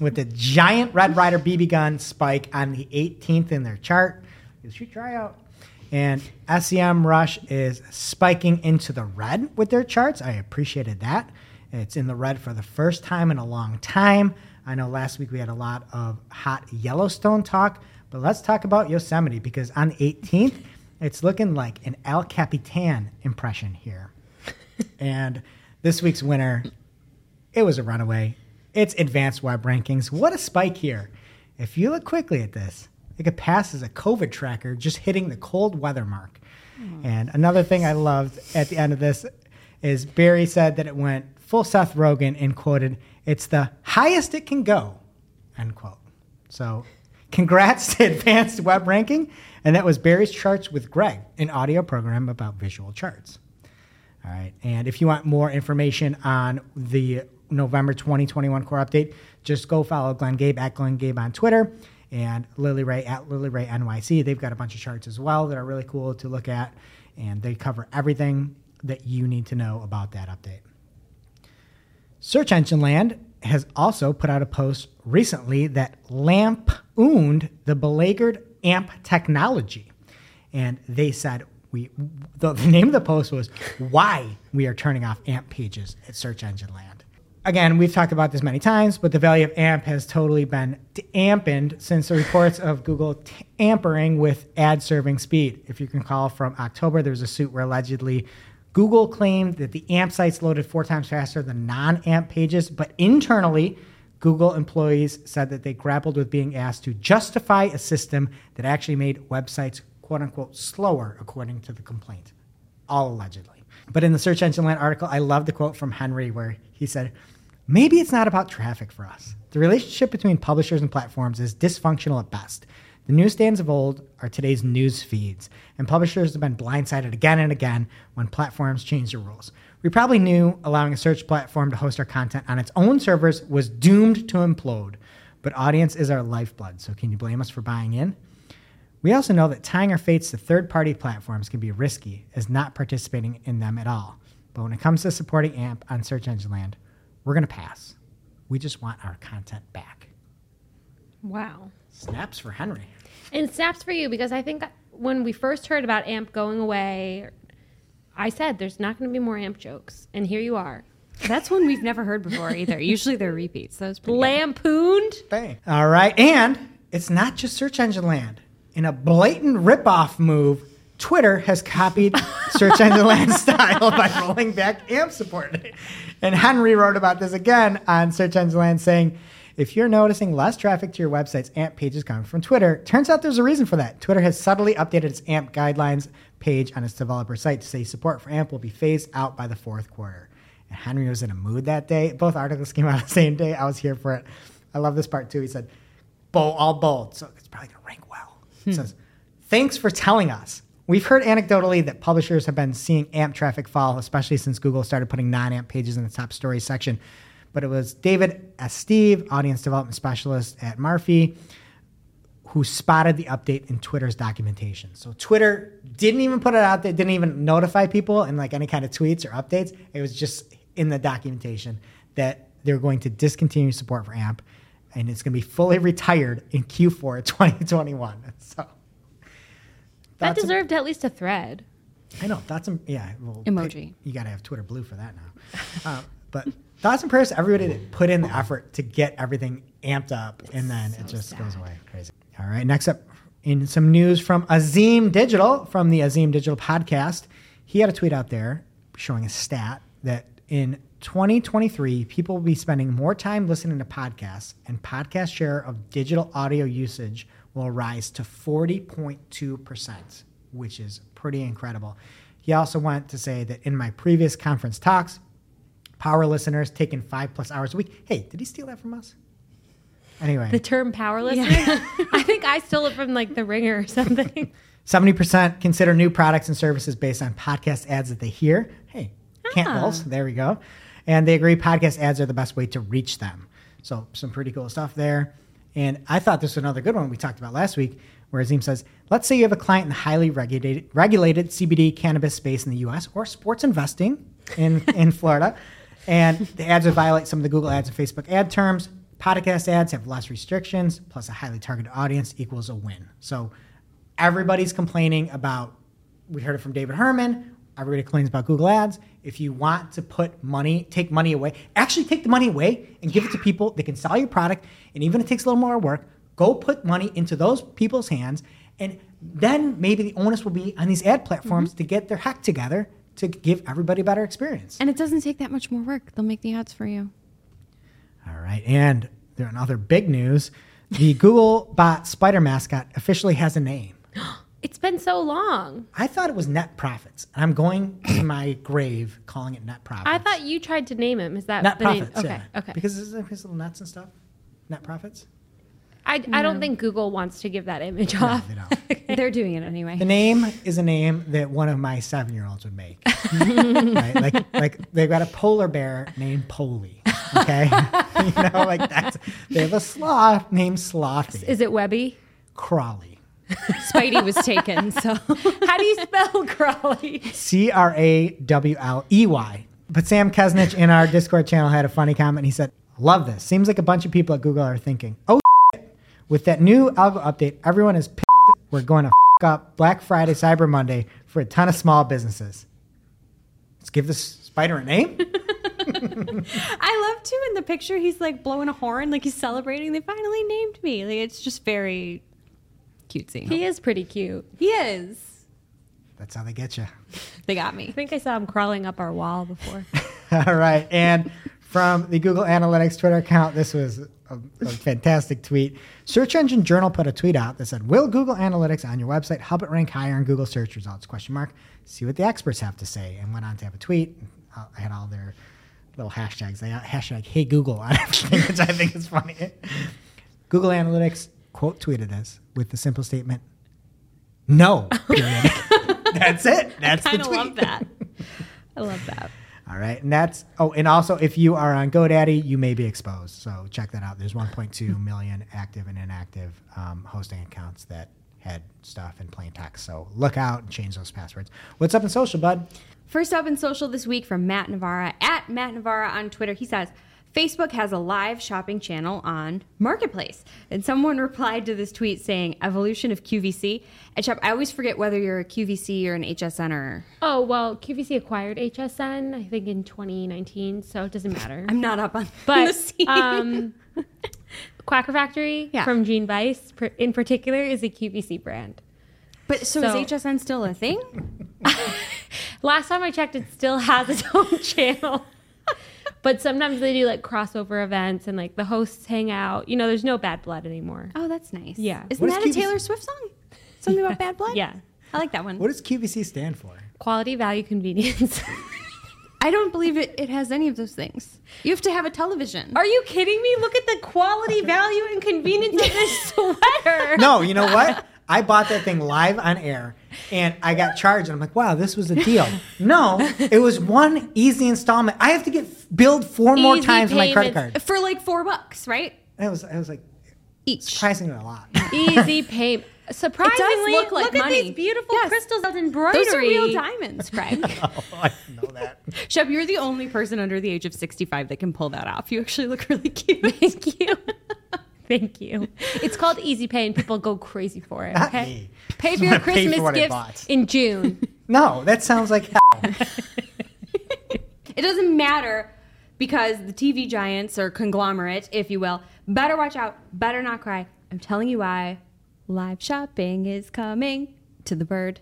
with the giant Red Ryder BB gun spike on the 18th in their chart. Should try out. And Semrush is spiking into the red with their charts. I appreciated that. It's in the red for the first time in a long time. I know last week we had a lot of hot Yellowstone talk, but let's talk about Yosemite because on the 18th, it's looking like an El Capitan impression here. and this week's winner, it was a runaway. It's advanced web rankings. What a spike here. If you look quickly at this, it could pass as a COVID tracker just hitting the cold weather mark. Hmm. And another thing I loved at the end of this is Barry said that it went full Seth Rogen and quoted, It's the highest it can go, end quote. So Congrats to Advanced Web Ranking. And that was Barry's Charts with Greg, an audio program about visual charts. All right. And if you want more information on the November 2021 core update, just go follow Glenn Gabe at Glenn Gabe on Twitter and Lily Ray at Lily Ray NYC. They've got a bunch of charts as well that are really cool to look at, and they cover everything that you need to know about that update. Search Engine Land has also put out a post recently that lampooned the beleaguered AMP technology. And they said, we, the, the name of the post was Why We Are Turning Off AMP Pages at Search Engine Land. Again, we've talked about this many times, but the value of AMP has totally been dampened since the reports of Google tampering with ad serving speed. If you can recall from October, there was a suit where allegedly Google claimed that the AMP sites loaded four times faster than non AMP pages, but internally, Google employees said that they grappled with being asked to justify a system that actually made websites quote unquote slower, according to the complaint. All allegedly. But in the Search Engine Land article, I love the quote from Henry where he said, Maybe it's not about traffic for us. The relationship between publishers and platforms is dysfunctional at best. The newsstands of old are today's news feeds, and publishers have been blindsided again and again when platforms change the rules. We probably knew allowing a search platform to host our content on its own servers was doomed to implode, but audience is our lifeblood, so can you blame us for buying in? We also know that tying our fates to third party platforms can be risky, as not participating in them at all. But when it comes to supporting AMP on Search Engine Land, we're going to pass. We just want our content back. Wow. Snaps for Henry. And snaps for you because I think when we first heard about AMP going away, I said there's not going to be more AMP jokes. And here you are. That's one we've never heard before either. Usually they're repeats. That was. Lampooned. Bang. All right. And it's not just Search Engine Land. In a blatant ripoff move, Twitter has copied Search Engine Land style by rolling back AMP support. And Henry wrote about this again on Search Engine Land saying, if you're noticing less traffic to your website's AMP pages coming from Twitter, turns out there's a reason for that. Twitter has subtly updated its AMP guidelines page on its developer site to say support for AMP will be phased out by the fourth quarter. And Henry was in a mood that day. Both articles came out the same day. I was here for it. I love this part too. He said, bold, all bold. So it's probably going to rank well. It says, thanks for telling us. We've heard anecdotally that publishers have been seeing AMP traffic fall, especially since Google started putting non AMP pages in the top stories section. But it was David S. Steve, audience development specialist at Marfeel, who spotted the update in Twitter's documentation. So Twitter didn't even put it out there, didn't even notify people in like any kind of tweets or updates. It was just in the documentation that they're going to discontinue support for AMP and it's going to be fully retired in Q4 2021. So That deserved at least a thread. I know that's and yeah, well, Emoji. You got to have Twitter Blue for that now. uh, but thoughts and prayers to everybody that mm-hmm. put in the effort to get everything amped up, and then it just goes away crazy. All right, next up in some news from Azeem Digital from the Azeem Digital podcast, he had a tweet out there showing a stat that in 2023, people will be spending more time listening to podcasts, and podcast share of digital audio usage will rise to 40.2%, which is pretty incredible. He also went to say that in my previous conference talks, power listeners taking five plus hours a week. Hey, did he steal that from us? Anyway, The term power listener. I think I stole it from like the ringer or something. 70% consider new products and services based on podcast ads that they hear. Hey, can't Ah. bulls. There we go. And they agree podcast ads are the best way to reach them. So some pretty cool stuff there. And I thought this was another good one we talked about last week, where Azeem says, let's say you have a client in the highly regulated, regulated CBD cannabis space in the US or sports investing in, in Florida. And the ads would violate some of the Google ads and Facebook ad terms. Podcast ads have less restrictions, plus a highly targeted audience equals a win. So everybody's complaining about we heard it from David Herrmann everybody complains about google ads. If you want to put money take money away actually take the money away and give it to people that can sell your product. And even if it takes a little more work go put money into those people's hands. And then maybe the onus will be on these ad platforms mm-hmm. to get their heck together to give everybody a better experience And it doesn't take that much more work. They'll make the ads for you. All right. And there another big news. The Google bot spider mascot officially has a name. It's been so long. I thought it was net profits. And I'm going to my grave calling it net profits. I thought you tried to name him. Is that net the name? profits. Okay. yeah. Okay. Because is his little nuts and stuff? Net profits? I, I don't think Google wants to give that image off. They don't. They're doing it anyway. The name is a name that one of my seven year olds would make. right? Like, like they've got a polar bear named Polly. Okay. you know, like that's, they have a sloth named Slothy. Is it Webby? Crawley. Spidey was taken, so How do you spell Crawley? C R A W L E Y. But Sam Kesnich in our Discord channel had a funny comment. He said, Love this. Seems like a bunch of people at Google are thinking, oh, shit. With that new algo update, everyone is pissed. We're going to f- up Black Friday, Cyber Monday for a ton of small businesses. Let's give this spider a name. I love too in the picture he's like blowing a horn, like he's celebrating. They finally named me. Like it's just very cutesy. He is pretty cute. He is. That's how they get you. They got me. I think I saw him crawling up our wall before. All right. And from the Google Analytics Twitter account, this was a, a fantastic tweet. Search Engine Journal put a tweet out that said, "Will Google Analytics on your website help it rank higher in Google search results?" Question mark. See what the experts have to say. And went on to have a tweet. Uh, I had all their little hashtags. They got hashtag Hey Google on everything, which I think is funny. Google Analytics quote tweeted this with the simple statement, "No." That's it. That's the Kind of love that. I love that. All right. And that's, oh, and also if you are on GoDaddy, you may be exposed. So check that out. There's 1.2 million active and inactive um, hosting accounts that had stuff in plain text. So look out and change those passwords. What's up in social, bud? First up in social this week from Matt Navarra at Matt Navarra on Twitter. He says, Facebook has a live shopping channel on Marketplace. And someone replied to this tweet saying, Evolution of QVC. And Shep, I always forget whether you're a QVC or an HSN or. Oh, well, QVC acquired HSN, I think, in 2019, so it doesn't matter. I'm not up on But um, Quacker Factory Yeah. from Jeanne Bice, in particular, is a QVC brand. but so, so- is HSN still a thing? Last time I checked, it still has its own channel. But sometimes they do like crossover events and like the hosts hang out. You know, there's no bad blood anymore. Oh, that's nice. Yeah. Isn't What is that a QVC? Taylor Swift song? Something about bad blood? Yeah. I like that one. What does QVC stand for? Quality, value, convenience. I don't believe it, it has any of those things. You have to have a television. Are you kidding me? Look at the quality, value, and convenience of this sweater. No, you know what? I bought that thing live on air and I got charged and I'm like, wow, this was a deal. No, it was one easy installment. I have to get billed four more Easy times on my credit payments. card. For like four bucks, right? It was, I was like, Each. surprisingly a lot. Easy payment. Surprisingly, look like at money. these beautiful Yes. crystals of embroidery. Those are real diamonds, Craig. oh, I didn't know that. Shep, you're the only person under the age of 65 that can pull that off. You actually look really cute. Thank you. Thank you. It's called Easy Pay, and people go crazy for it. Not Okay, me. pay for your gonna for Christmas what I gifts in June. No, that sounds like hell. It doesn't matter because the TV giants or conglomerate, if you will, better watch out, better not cry. I'm telling you why. Live shopping is coming to the bird.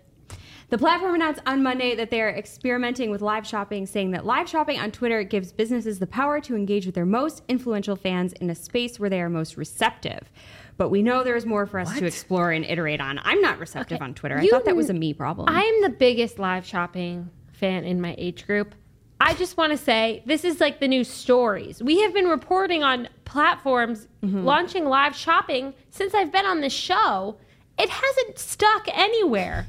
The platform announced on Monday that they are experimenting with live shopping, saying that live shopping on Twitter gives businesses the power to engage with their most influential fans in a space where they are most receptive. But we know there is more for us to explore and iterate on. I'm not receptive Okay. on Twitter. I thought that was a me problem. I'm the biggest live shopping fan in my age group. I just want to say this is like the new stories. We have been reporting on platforms Mm-hmm. launching live shopping since I've been on this show. It hasn't stuck anywhere.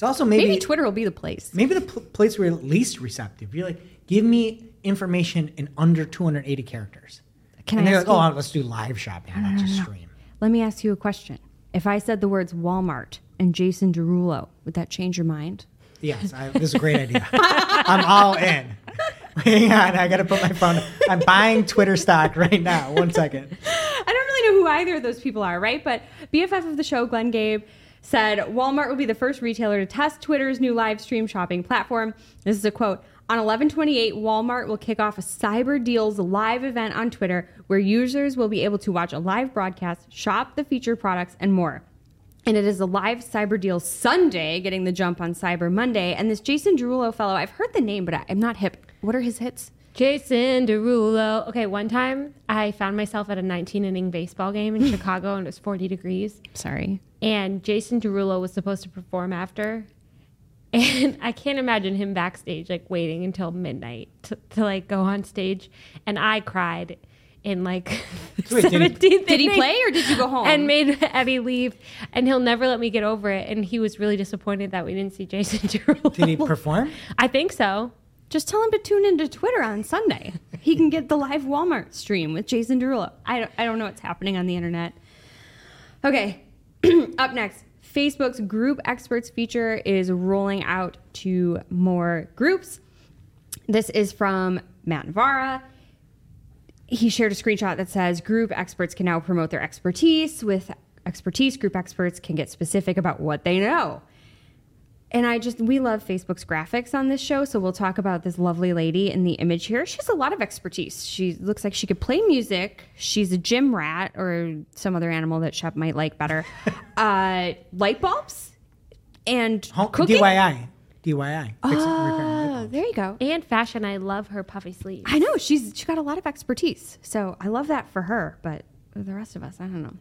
It's also maybe Maybe Twitter will be the place. maybe the pl- place where you're least receptive. You're like, give me information in under 280 characters. Can and I they're ask like, oh, uh, let's do live shopping, not just stream. Let me ask you a question. If I said the words Walmart and Jason Derulo, would that change your mind? Yes, I, this is a great idea. I'm all in. Hang on, I gotta put my phone. I'm buying Twitter stock right now. One second. I don't really know who either of those people are, right? But BFF of the show, Glenn Gabe, said Walmart will be the first retailer to test Twitter's new live stream shopping platform. This is a quote. On 1128, Walmart will kick off a Cyber Deals live event on Twitter where users will be able to watch a live broadcast, shop the featured products, and more. And it is a live Cyber Deals Sunday, getting the jump on Cyber Monday. And this Jason Derulo fellow, I've heard the name, but I'm not hip. What are his hits? Jason Derulo. Okay, one time I found myself at a 19 inning baseball game in Chicago and it was 40 degrees. Sorry. And Jason Derulo was supposed to perform after. And I can't imagine him backstage, like waiting until midnight to, to like go on stage. And I cried in like Wait, did he- 17th Did he play or did you go home? and made Eddie leave, and he'll never let me get over it. And he was really disappointed that we didn't see Jason Derulo. Did he perform? I think so. Just tell him to tune into Twitter on Sunday. he can get the live Walmart stream with Jason Derulo. I don't, I don't know what's happening on the internet. Okay, up next. Facebook's group experts feature is rolling out to more groups. This is from Matt Navarra. He shared a screenshot that says group experts can now promote their expertise. With expertise, group experts can get specific about what they know. And I just, we love Facebook's graphics on this show. So we'll talk about this lovely lady in the image here. She has a lot of expertise. She looks like she could play music. She's a gym rat or some other animal that Shep might like better. uh, light bulbs and Home, cooking. DIY. DIY. Fix it, repair light Oh, there you go. And fashion, I love her puffy sleeves. I know she's she got a lot of expertise, so I love that for her. But the rest of us, I don't know.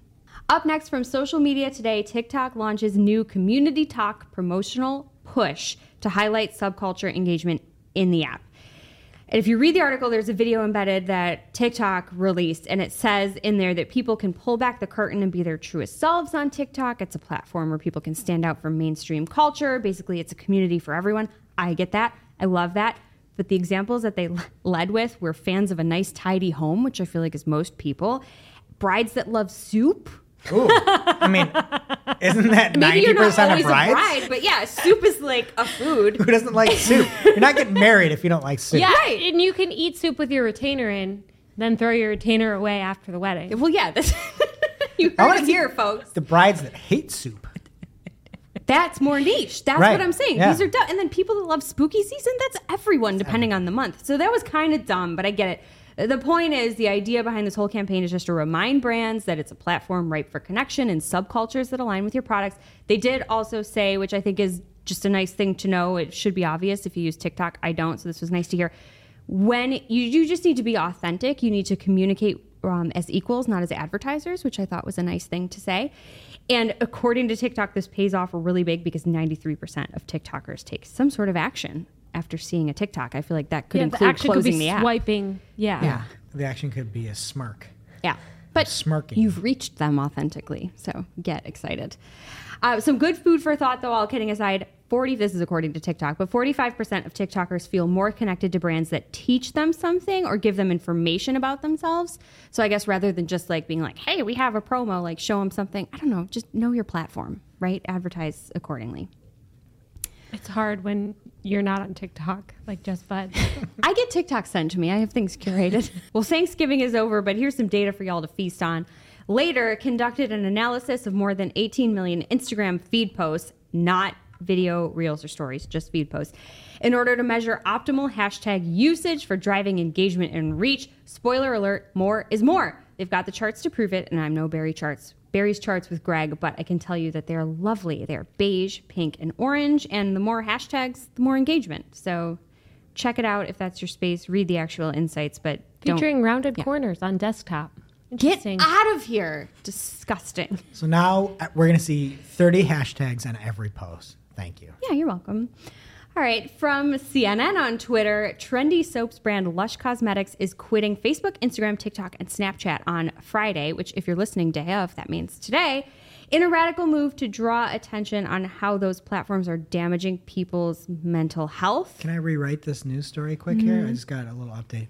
Up next from social media today, TikTok launches new community talk promotional push to highlight subculture engagement in the app. And if you read the article, there's a video embedded that TikTok released, and it says in there that people can pull back the curtain and be their truest selves on TikTok. It's a platform where people can stand out from mainstream culture. Basically, it's a community for everyone. I get that. I love that. But the examples that they led with were fans of a nice, tidy home, which I feel like is most people, brides that love soup. Ooh. I mean, isn't that Maybe ninety you're not percent of brides? a bride, but yeah, soup is like a food. Who doesn't like soup? You're not getting married if you don't like soup. Yeah, and you can eat soup with your retainer in, then throw your retainer away after the wedding. Well, yeah, this you I heard wanna it see here, folks. The brides that hate soup. That's more niche. That's Right. what I'm saying. Yeah. These are dumb. And then people that love spooky season, that's everyone, depending on the month. So that was kind of dumb, but I get it. The point is, the idea behind this whole campaign is just to remind brands that it's a platform ripe for connection and subcultures that align with your products. They did also say, which I think is just a nice thing to know, it should be obvious if you use TikTok. I don't, so this was nice to hear. When you, you just need to be authentic, you need to communicate um, as equals, not as advertisers, which I thought was a nice thing to say. And according to TikTok, this pays off really big because 93% of TikTokers take some sort of action after seeing a TikTok. I feel like that could yeah, the include action could closing be the app. swiping. Yeah. Yeah. The action could be a smirk. Yeah. But Smirking. you've reached them authentically. So get excited. Uh, some good food for thought, though, all kidding aside. 40, this is according to TikTok, but 45% of TikTokers feel more connected to brands that teach them something or give them information about themselves. So I guess rather than just like being like, hey, we have a promo, like show them something, I don't know, just know your platform, right? Advertise accordingly. It's hard when you're not on TikTok, like Just Bud. I get TikTok sent to me. I have things curated. well, Thanksgiving is over, but here's some data for y'all to feast on. Later, conducted an analysis of more than 18 million Instagram feed posts, not video, reels, or stories, just feed posts, in order to measure optimal hashtag usage for driving engagement and reach. Spoiler alert, more is more. They've got the charts to prove it, and I'm no Barry charts. Barry's charts with Greg, but I can tell you that they're lovely. They're beige, pink, and orange, and the more hashtags, the more engagement. So check it out if that's your space. Read the actual insights, but don't Featuring rounded corners on desktop. get out of here. Disgusting. So now uh, we're going to see 30 hashtags on every post. Thank you. Yeah, you're welcome. All right, from CNN on Twitter, trendy soaps brand Lush Cosmetics is quitting Facebook, Instagram, TikTok, and Snapchat on Friday, which, if you're listening day of, that means today, in a radical move to draw attention on how those platforms are damaging people's mental health. Can I rewrite this news story quick here? Mm-hmm. I just got a little update.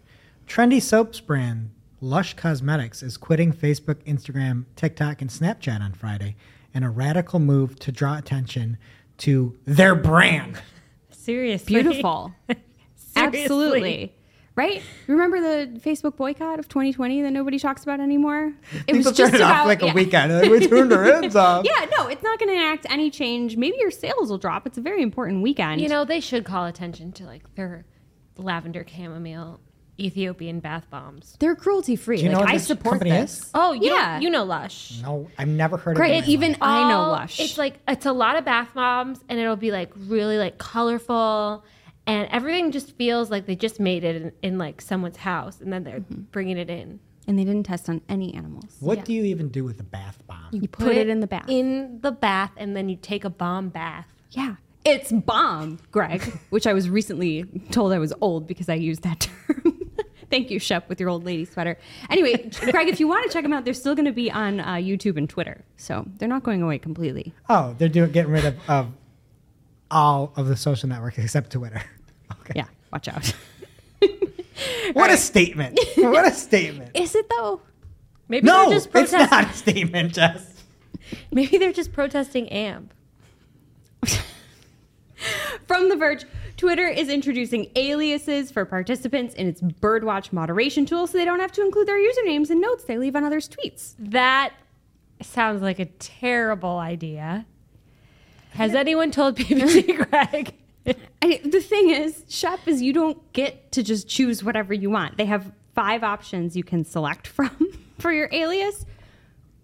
Trendy soaps brand Lush Cosmetics is quitting Facebook, Instagram, TikTok, and Snapchat on Friday in a radical move to draw attention to their brand. Seriously. Beautiful. Seriously. Absolutely. Right? Remember the Facebook boycott of 2020 that nobody talks about anymore? It People turned it off like a weekend. Like, we turned our heads off. Yeah, no, it's not going to enact any change. Maybe your sales will drop. It's a very important weekend. You know, they should call attention to like their lavender chamomile Ethiopian bath bombs. they're cruelty free. Do you know like, what I this support company this. is? Oh, you Yeah. know, you know Lush. No, I've never heard Great. of it. in my Even life. I know Lush. It's like it's a lot of bath bombs, and it'll be like really like colorful, and everything just feels like they just made it in, in like someone's house, and then they're Mm-hmm. bringing it in. and they didn't test on any animals. What yeah. do you even do with a bath bomb? You put, it in the bath. In the bath, and then you take a bomb bath. yeah. It's bomb, Greg, which I was recently told I was old because I used that term. Thank you, Shep, with your old lady sweater. Anyway, Greg, if you want to check them out, they're still going to be on uh, YouTube and Twitter, so they're not going away completely. Oh, they're doing getting rid of, of all of the social networks except Twitter. Okay. Yeah, watch out. What a statement! what a statement! Is it though? Maybe No, they're just it's not a statement, Jess. Maybe they're just protesting AMP. From The Verge, Twitter is introducing aliases for participants in its Birdwatch moderation tool so they don't have to include their usernames and notes they leave on others' tweets. That sounds like a terrible idea. Has anyone told PPC Greg? I, the thing is, Shep is you don't get to just choose whatever you want. They have five options you can select from for your alias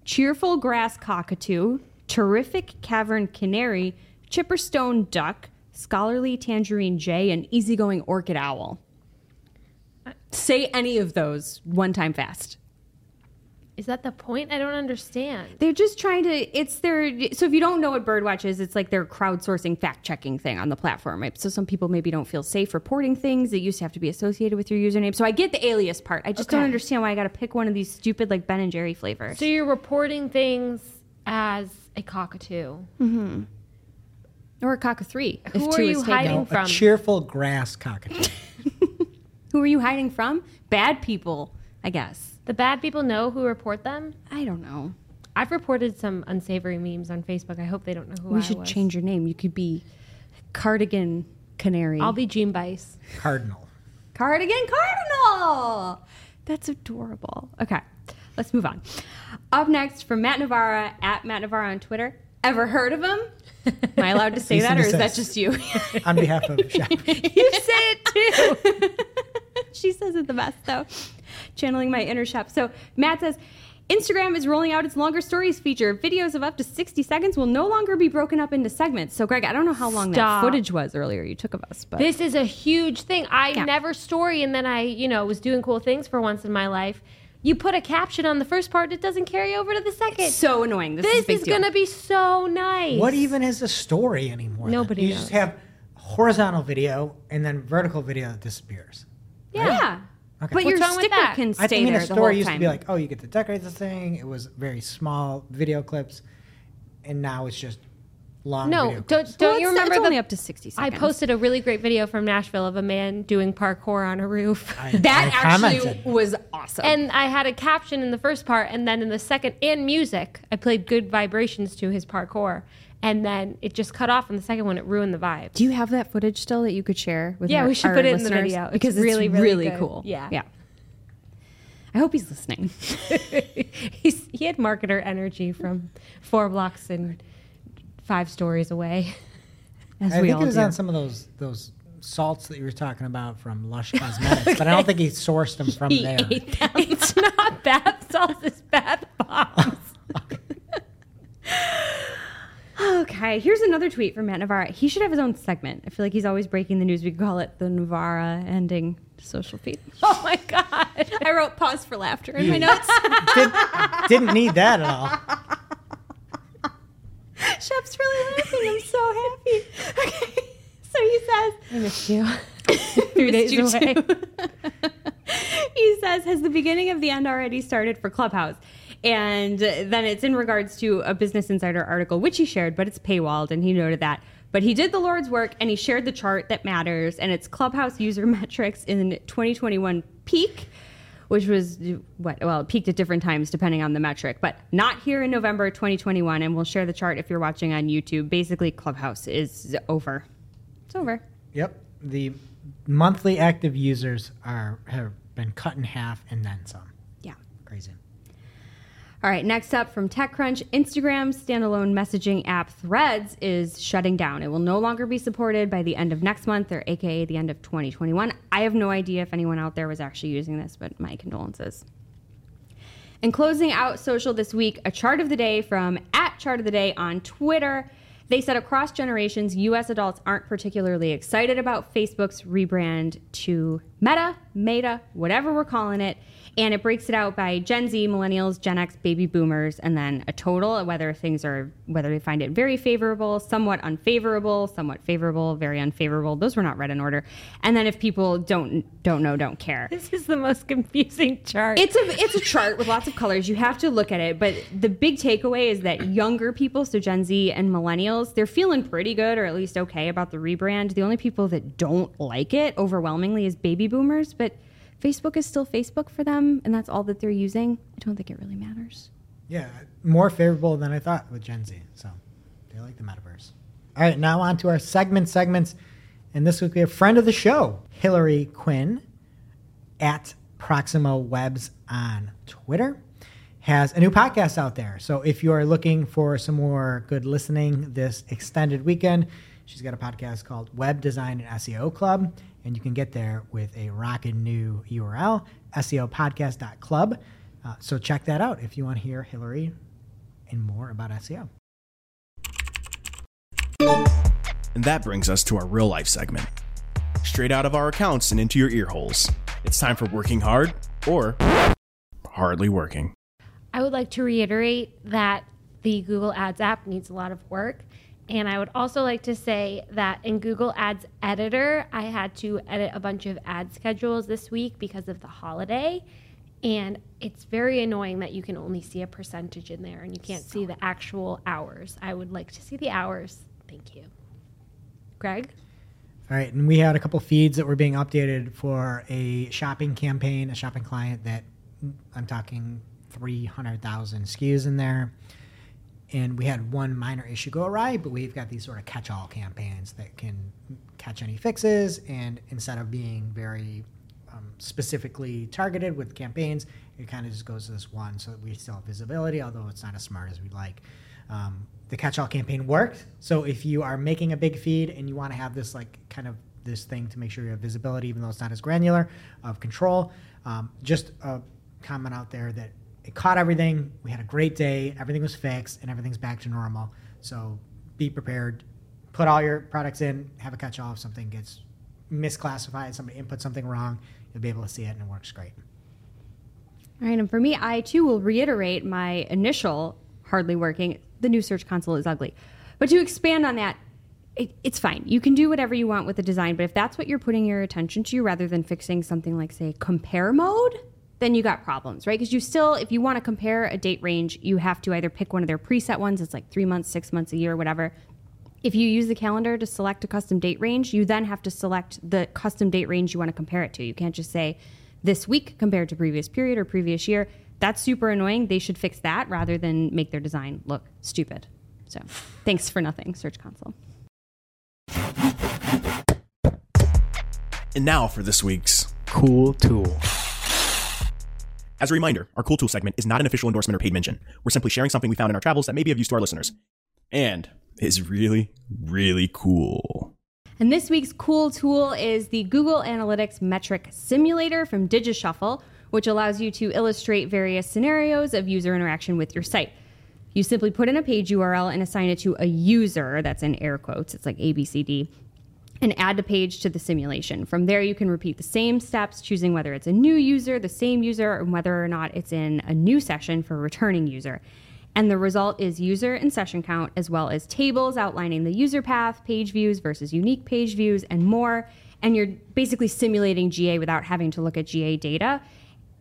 cheerful grass cockatoo, terrific cavern canary, chipperstone duck, scholarly tangerine jay, and easygoing orchid owl. Say any of those one time fast. Is that the point? I don't understand. They're just trying to. It's their. So if you don't know what Birdwatch is, it's like their crowdsourcing fact checking thing on the platform. Right? So some people maybe don't feel safe reporting things that used to have to be associated with your username. So I get the alias part. I just don't understand why I got to pick one of these stupid like Ben and Jerry flavors. So you're reporting things as a cockatoo. Mm-hmm. Or a cock of three. if Who two are is you taken. hiding A from? cheerful grass cockatoo. Who are you hiding from? Bad people, I guess. The bad people know who report them. I don't know. I've reported some unsavory memes on Facebook. I hope they don't know who I am. We I should was. change your name. You could be Cardigan Canary. I'll be Jeanne Bice. Cardinal. Cardigan Cardinal. That's adorable. Okay, let's move on. Up next from Matt Navarra at Matt Navarra on Twitter. Ever heard of him? Am I allowed to say that, or is that just you? On behalf of Shep. You say it too. she says it the best, though. Channeling my inner chef. So Matt says. Instagram is rolling out its longer stories feature. Videos of up to 60 seconds will no longer be broken up into segments. So, Greg, I don't know how long Stop. that footage was earlier you took of us, but This is a huge thing. I Yeah. never story and then I, you know, was doing cool things for once in my life. You put a caption on the first part, it doesn't carry over to the second. It's so annoying. This, is, this big is going to be so nice. What even is a story anymore? then? Nobody You knows. just have horizontal video and then vertical video that disappears. Yeah. Okay. But What's your wrong with sticker that? can I stay think there a story used time. to be like, oh, you get to decorate the thing. It was very small video clips, and now it's just long. No, video don't, clips. don't Well, you remember it's the, only up to 60 I posted a really great video from Nashville of a man doing parkour on a roof. I- that I actually commented. was awesome. and I had a caption in the first part, and then in the second, and music. I played good vibrations to his parkour, and then it just cut off in the second one. It ruined the vibe. do you have that footage still that you could share with Yeah, our, we should our put it in the video. Because it's really really good. cool. Yeah. yeah. I hope he's listening. He's, he had marketer energy from four blocks and five stories away. As I we think all it was do. on some of those those salts that you were talking about from Lush Cosmetics, but I don't think he sourced them from He there. ate them. it's not bath salts, it's bath bombs. Okay, here's another tweet from Matt Navarra. He should have his own segment. I feel like he's always breaking the news. We call it the Navarra ending social feed. oh my god! I wrote pause for laughter in my notes. Did, didn't need that at all. Shep's really laughing. I'm so happy. Okay, so he says, I missed you. Three Missed days you away. he says, Has the beginning of the end already started for Clubhouse? And then it's in regards to a Business Insider article, which he shared, but it's paywalled, and he noted that. But he did the Lord's work and he shared the chart that matters, and it's Clubhouse user metrics in 2021 peak, which was what? Well, it peaked at different times depending on the metric, but not here in November 2021. And we'll share the chart if you're watching on YouTube. Basically, Clubhouse is over. It's over. Yep, the monthly active users are have been cut in half and then some. Yeah. Crazy. All right, next up from TechCrunch, Instagram's standalone messaging app Threads is shutting down. It will no longer be supported by the end of next month, or AKA the end of 2021. I have no idea if anyone out there was actually using this, but my condolences. And closing out social this week, a chart of the day from at chart of the day on Twitter. They said across generations, US adults aren't particularly excited about Facebook's rebrand to Meta, Meta, whatever we're calling it. And it breaks it out by Gen Z, millennials, Gen X, baby boomers, and then a total, whether things are, whether they find it very favorable, somewhat unfavorable, somewhat favorable, very unfavorable. Those were not read in order. And then if people don't, don't know, don't care. This is the most confusing chart. It's a it's a chart with lots of colors. You have to look at it, but the big takeaway is that younger people, so Gen Z and millennials, they're feeling pretty good or at least okay about the rebrand. The only people that don't like it overwhelmingly is baby boomers, but Facebook is still Facebook for them, and that's all that they're using. I don't think it really matters. Yeah, more favorable than I thought with Gen Z. So they like the metaverse. All right, now on to our segment segments. And this week we have friend of the show, Hillary Quinn, at Proximo Webs on Twitter, has a new podcast out there. So if you are looking for some more good listening this extended weekend, she's got a podcast called Web Design and SEO Club and you can get there with a rockin' new URL, SEOpodcast.club. Uh, so check that out if you want to hear Hillary and more about SEO. And that brings us to our real life segment. Straight out of our accounts and into your ear holes. It's time for working hard or hardly working. I would like to reiterate that the Google Ads app needs a lot of work and I would also like to say that in Google Ads Editor, I had to edit a bunch of ad schedules this week because of the holiday. And it's very annoying that you can only see a percentage in there and you can't see the actual hours. I would like to see the hours. Thank you. Greg? All right, and we had a couple feeds that were being updated for a shopping campaign, a shopping client that I'm talking 300,000 SKUs in there and we had one minor issue go awry, but we've got these sort of catch-all campaigns that can catch any fixes, and instead of being very um, specifically targeted with campaigns, it kind of just goes to this one, so that we still have visibility, although it's not as smart as we'd like. Um, the catch-all campaign worked, so if you are making a big feed and you want to have this like kind of this thing to make sure you have visibility, even though it's not as granular of control, um, just a comment out there that it caught everything. We had a great day. Everything was fixed, and everything's back to normal. So be prepared. Put all your products in. Have a catch all if something gets misclassified. Somebody input something wrong. You'll be able to see it, and it works great. All right, and for me, I too will reiterate my initial hardly working. The new Search Console is ugly, but to expand on that, it, it's fine. You can do whatever you want with the design, but if that's what you're putting your attention to, rather than fixing something like, say, compare mode, then you got problems, right? Because you still, if you want to compare a date range, you have to either pick one of their preset ones, it's like three months, six months, a year, whatever. If you use the calendar to select a custom date range, you then have to select the custom date range you want to compare it to. You can't just say this week compared to previous period or previous year. That's super annoying. They should fix that rather than make their design look stupid. So thanks for nothing, Search Console. And now for this week's Cool tool. As a reminder, our Cool Tool segment is not an official endorsement or paid mention. We're simply sharing something we found in our travels that may be of use to our listeners. And is really, really cool. And this week's cool tool is the Google Analytics Metric Simulator from DigiShuffle, which allows you to illustrate various scenarios of user interaction with your site. You simply put in a page URL and assign it to a user, that's in air quotes, it's like ABCD, and add the page to the simulation. From there, you can repeat the same steps, choosing whether it's a new user, the same user, and whether or not it's in a new session for a returning user. And the result is user and session count, as well as tables outlining the user path, page views versus unique page views, and more. And you're basically simulating GA without having to look at GA data.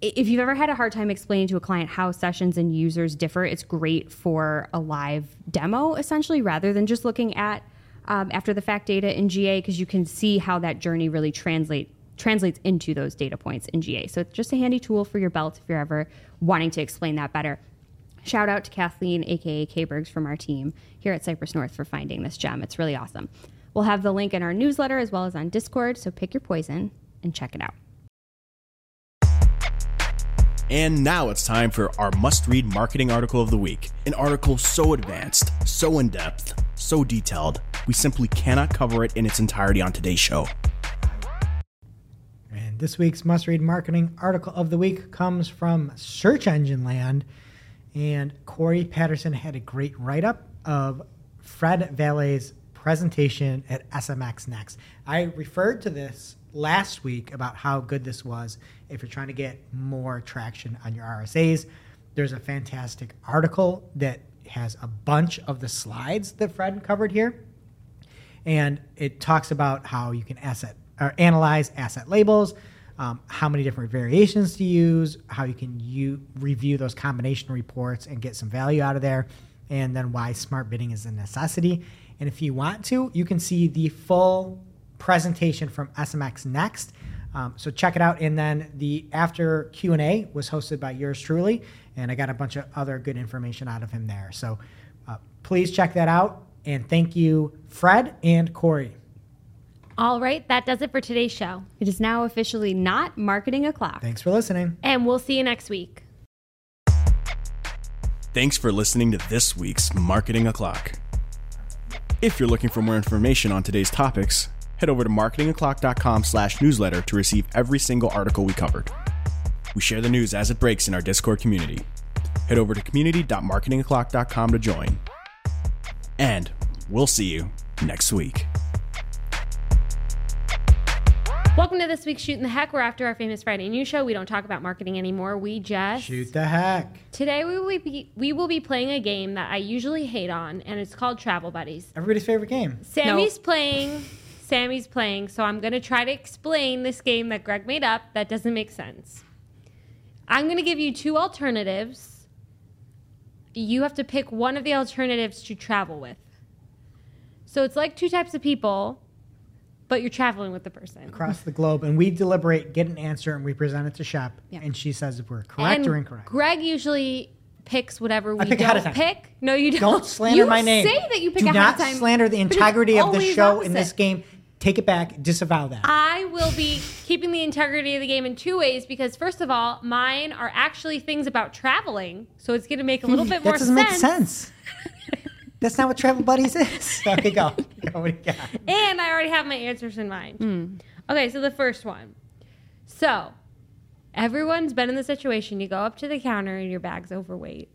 If you've ever had a hard time explaining to a client how sessions and users differ, it's great for a live demo, essentially, rather than just looking at um, after the fact data in GA because you can see how that journey really translate translates into those data points in GA. So it's just a handy tool for your belt if you're ever wanting to explain that better. Shout out to Kathleen, aka K-Bergs from our team here at Cypress North for finding this gem. It's really awesome. We'll have the link in our newsletter as well as on Discord, so pick your poison and check it out. And now it's time for our must read marketing article of the week. An article so advanced, so in depth, so detailed, we simply cannot cover it in its entirety on today's show. And this week's must read marketing article of the week comes from Search Engine Land. And Corey Patterson had a great write up of Fred Vallaeys' presentation at SMX Next. I referred to this last week about how good this was if you're trying to get more traction on your RSAs. There's a fantastic article that has a bunch of the slides that Fred covered here and it talks about how you can asset or analyze asset labels, um, how many different variations to use, how you can you review those combination reports and get some value out of there, and then why smart bidding is a necessity. And if you want to, you can see the full presentation from SMX Next. Um, so check it out. And then the after Q and A was hosted by yours truly, and I got a bunch of other good information out of him there. So uh, please check that out. And thank you, Fred and Corey. All right, that does it for today's show. It is now officially not marketing o'clock. Thanks for listening. And we'll see you next week. Thanks for listening to this week's Marketing O'Clock. If you're looking for more information on today's topics, head over to marketingoclock.com slash newsletter to receive every single article we covered. We share the news as it breaks in our Discord community. Head over to community.marketingoclock.com to join. And we'll see you next week. Welcome to this week's Shooting the Heck. We're after our famous Friday news show. We don't talk about marketing anymore. We just Shoot the heck. Today we will be we will be playing a game that I usually hate on, and it's called Travel Buddies. Everybody's favorite game. Sammy's playing. Sammy's playing. So I'm gonna try to explain this game that Greg made up that doesn't make sense. I'm gonna give you two alternatives. You have to pick one of the alternatives to travel with. So it's like two types of people, but you're traveling with the person. Across the globe, and we deliberate, get an answer, and we present it to Shep, Yeah. and she says if we're correct and or incorrect. Greg usually picks whatever we pick don't pick. No, you don't. Don't slander You my name. say that you pick Do not slander the integrity of the show in this game. Take it back. Disavow that. I will be keeping the integrity of the game in two ways because, first of all, mine are actually things about traveling, so it's going to make a little bit more sense. that doesn't sense. make sense. That's not what Travel Buddies is. Okay, go. go what do you got? And I already have my answers in mind. Hmm. Okay, so the first one. So, everyone's been in the situation. You go up to the counter and your bag's overweight.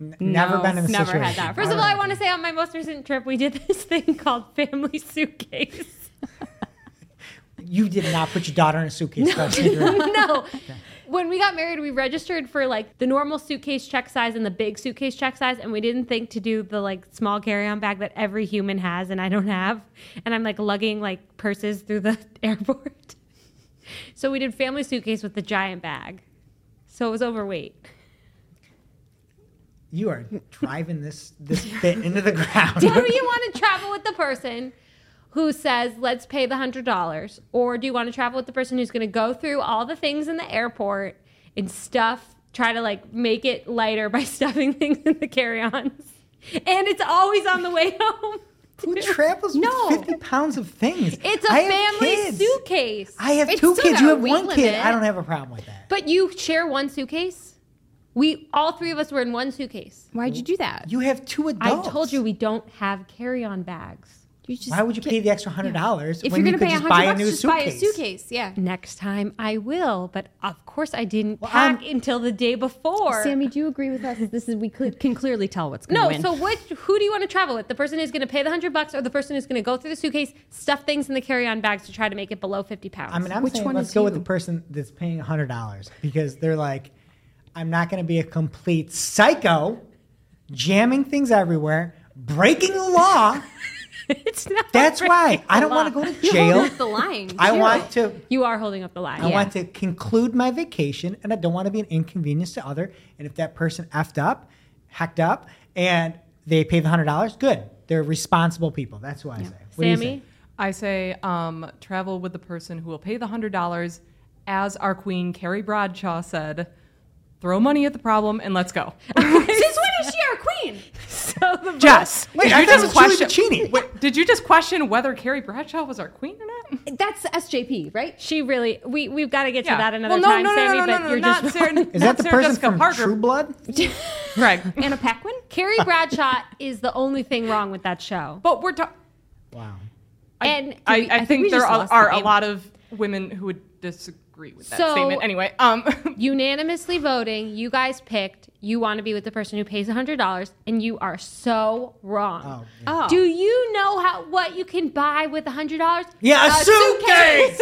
N- never been in this never had that. First of all, I want to say on my most recent trip, we did this thing called family suitcase. You did not put your daughter in a suitcase. No, no. When we got married, we registered for like the normal suitcase check size and the big suitcase check size, and we didn't think to do the like small carry-on bag that every human has and I don't have. And I'm like lugging like purses through the airport. So we did family suitcase with the giant bag. So it was overweight. You are driving this this bit into the ground. Do you want to travel with the person who says, let's pay the $100? Or do you want to travel with the person who's going to go through all the things in the airport and stuff, try to like make it lighter by stuffing things in the carry ons? And it's always on the way home. Who travels No. with 50 pounds of things? It's a I family kids. suitcase. I have It's two kids. You have one kid. limit. I don't have a problem with that. but you share one suitcase? We, all three of us were in one suitcase. Why'd you do that? You have two adults. I told you we don't have carry on bags. You just Why would you pay the extra hundred dollars if when you're gonna pay a buy hundred a bucks, new just buy a suitcase? suitcase. Yeah. Next time I will, but of course I didn't Well, pack I'm- until the day before. Sammy, do you agree with us? This is we cl- can clearly tell what's going to No, win. so which who do you want to travel with? The person who's going to pay the hundred bucks, or the person who's going to go through the suitcase, stuff things in the carry-on bags to try to make it below fifty pounds? I mean, I'm Which saying one let's is go with you? the person that's paying hundred dollars because they're like, I'm not going to be a complete psycho, jamming things everywhere, breaking the law. it's not. That's why I don't want to go to You're jail. holding up the line. I too. want to. You are holding up the line. I Yeah. want to conclude my vacation, and I don't want to be an inconvenience to other. And if that person effed up, hacked up, and they pay the hundred dollars, good. They're responsible people. That's what I say. What do you Sammy, say? I say um, travel with the person who will pay the hundred dollars, as our queen Carrie Bradshaw said. Throw money at the problem and let's go. Since when is she our queen? so the Jess, Wait, did I you just question? Wait, did you just question whether Carrie Bradshaw was our queen or not? That's SJP, right? she really we we've got to get to that another well, no, time, no, no, Sammy. no, no, but no, you're not just Sarah. Is not that the Sarah person Jessica from Parker. True Blood? Greg. Anna Paquin? Carrie Bradshaw is the only thing wrong with that show. But we're talking. Wow. And I, we- I, I think think, there are, the are a lot of women who would disagree agree with that So- statement. Anyway, um, Unanimously voting, you guys picked you want to be with the person who pays $100, and you are so wrong. Oh, Oh. Do you know how what you can buy with $100? Yeah, a suitcase!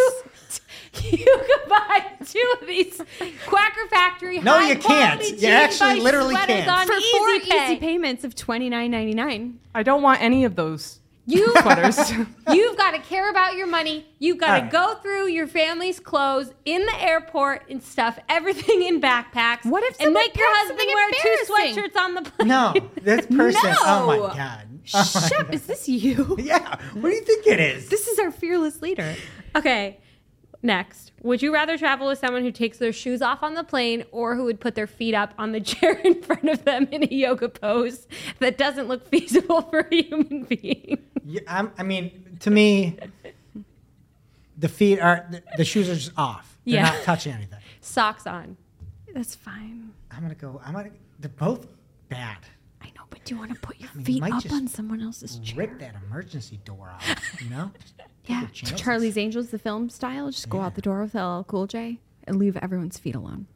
you can buy two of these Quacker Factory No, you can't. high-quality You actually literally can't. on For four Easy Pay. easy payments of twenty nine ninety nine. I don't want any of those You sweaters. You've got to care about your money. You've got to right. go through your family's clothes in the airport and stuff everything in backpacks. What if and make your husband wear two sweatshirts on the plane? No, this person. Oh my god. Oh Shep, is this you? Yeah. What do you think it is? This is our fearless leader. Okay. Next, would you rather travel with someone who takes their shoes off on the plane or who would put their feet up on the chair in front of them in a yoga pose that doesn't look feasible for a human being? Yeah, I'm, I mean, to me, the feet are the, the shoes are just off. They're Yeah. not touching anything. Socks on. That's fine. I'm gonna go. I'm gonna. They're both bad. I know, but do you want to put your mean, feet might up just on someone else's chair? Rip that emergency door off. You know. Just take Yeah. Charlie's Angels, the film style. Just go out the door with LL Cool J and leave everyone's feet alone.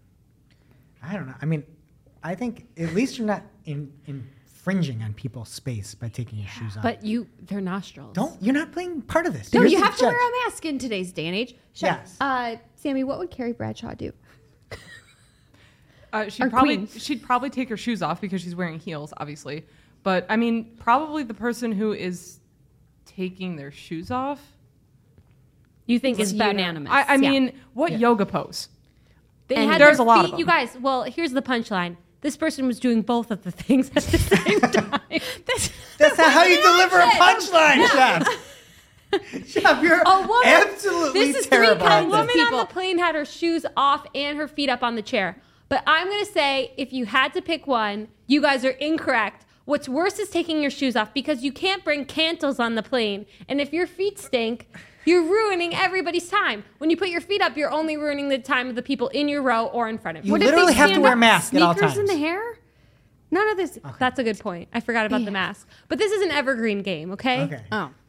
I don't know. I mean, I think at least you're not in, infringing on people's space by taking your shoes off. But you, they're nostrils. don't. You're not playing part of this. No, You're you the have to wear a mask in today's day and age. Sh- Yes. Uh, Sammy, what would Carrie Bradshaw do? Uh, she'd Our probably queen. she'd probably take her shoes off because she's wearing heels, obviously. But I mean, probably the person who is taking their shoes off. You think It's it's unanimous. I, I Yeah. mean, what yoga pose? They And had there's their a lot of them. You guys, well, here's the punchline. This person was doing both of the things at the same time. That's not how you deliver a punchline, Shep. Shep, you're A woman- absolutely this is three terrible. at kinds this. of woman on the plane had her shoes off and her feet up on the chair. But I'm going to say if you had to pick one, you guys are incorrect. What's worse is taking your shoes off because you can't bring candles on the plane. And if your feet stink, you're ruining everybody's time. When you put your feet up, you're only ruining the time of the people in your row or in front of you. You What literally have to wear a up mask at all Sneakers in the hair? None of this. That's a good point. I forgot about the mask. But this is an evergreen game, okay? Okay. Oh.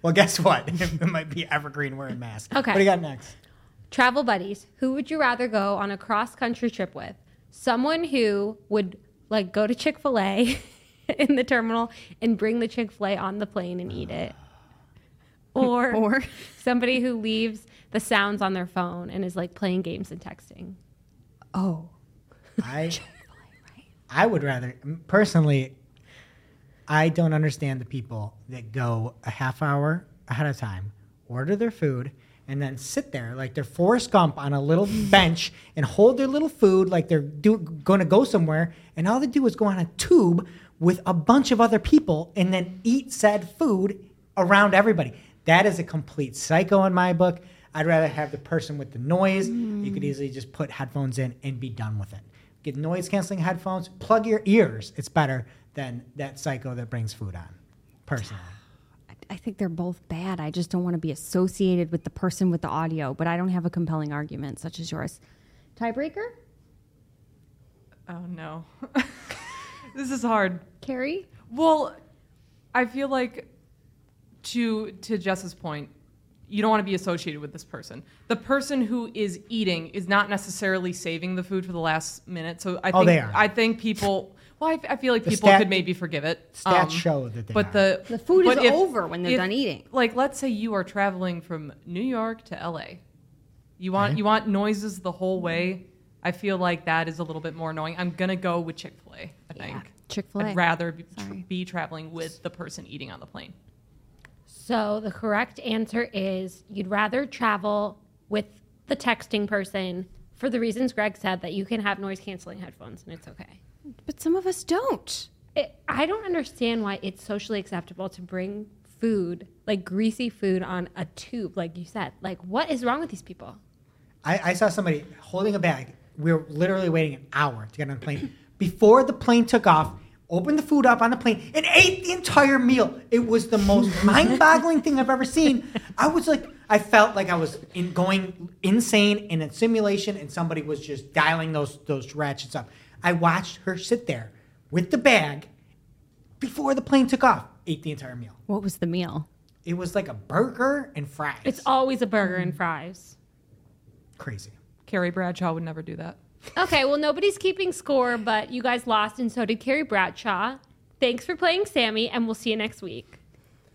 Well, guess what? it might be evergreen wearing mask. Okay. What do you got next? Travel buddies, who would you rather go on a cross country trip with? Someone who would like go to Chick fil A in the terminal and bring the Chick fil A on the plane and eat it. Or, Or- somebody who leaves the sounds on their phone and is like playing games and texting. Oh. I I would rather personally. I don't understand the people that go a half hour ahead of time, order their food, and then sit there like they're Forrest Gump on a little bench and hold their little food like they're do, going to go somewhere, and all they do is go on a tube with a bunch of other people and then eat said food around everybody. That is a complete psycho in my book. I'd rather have the person with the noise. You could hmm. easily just put headphones in and be done with it. Get noise canceling headphones, plug your ears. It's better than that psycho that brings food on, personally. I think they're both bad. I just don't want to be associated with the person with the audio, but I don't have a compelling argument such as yours. Tiebreaker? Oh no, this is hard. Carrie? Well, I feel like to to Jess's point, you don't want to be associated with this person. The person who is eating is not necessarily saving the food for the last minute. So I Oh, think they are. I think people. Well, I, f- I feel like The people stat- could maybe forgive it. Stats um, show that they But are. the The food is if- over when they're if- done eating. Like, let's say you are traveling from New York to L.A. You want you want noises the whole way. I feel like that is a little bit more annoying. I'm gonna go with Chick Fil A. I think Chick-fil-A. I'd rather be, Sorry. be traveling with the person eating on the plane. So the correct answer is you'd rather travel with the texting person for the reasons Greg said that you can have noise canceling headphones and it's okay. But some of us don't. It, I don't understand why it's socially acceptable to bring food, like greasy food, on a tube, like you said. Like, what is wrong with these people? I, I saw somebody holding a bag. We were literally waiting an hour to get on the plane. Before the plane took off, opened the food up on the plane and ate the entire meal. It was the most mind-boggling thing I've ever seen. I was like, I felt like I was in, going insane in a simulation, and somebody was just dialing those those ratchets up. I watched her sit there with the bag before the plane took off. Ate the entire meal. What was the meal? It was like a burger and fries. It's always a burger and fries. crazy. Carrie Bradshaw would never do that. Okay, well, nobody's keeping score, but you guys lost, and so did Carrie Bradshaw. Thanks for playing Sammy, and we'll see you next week.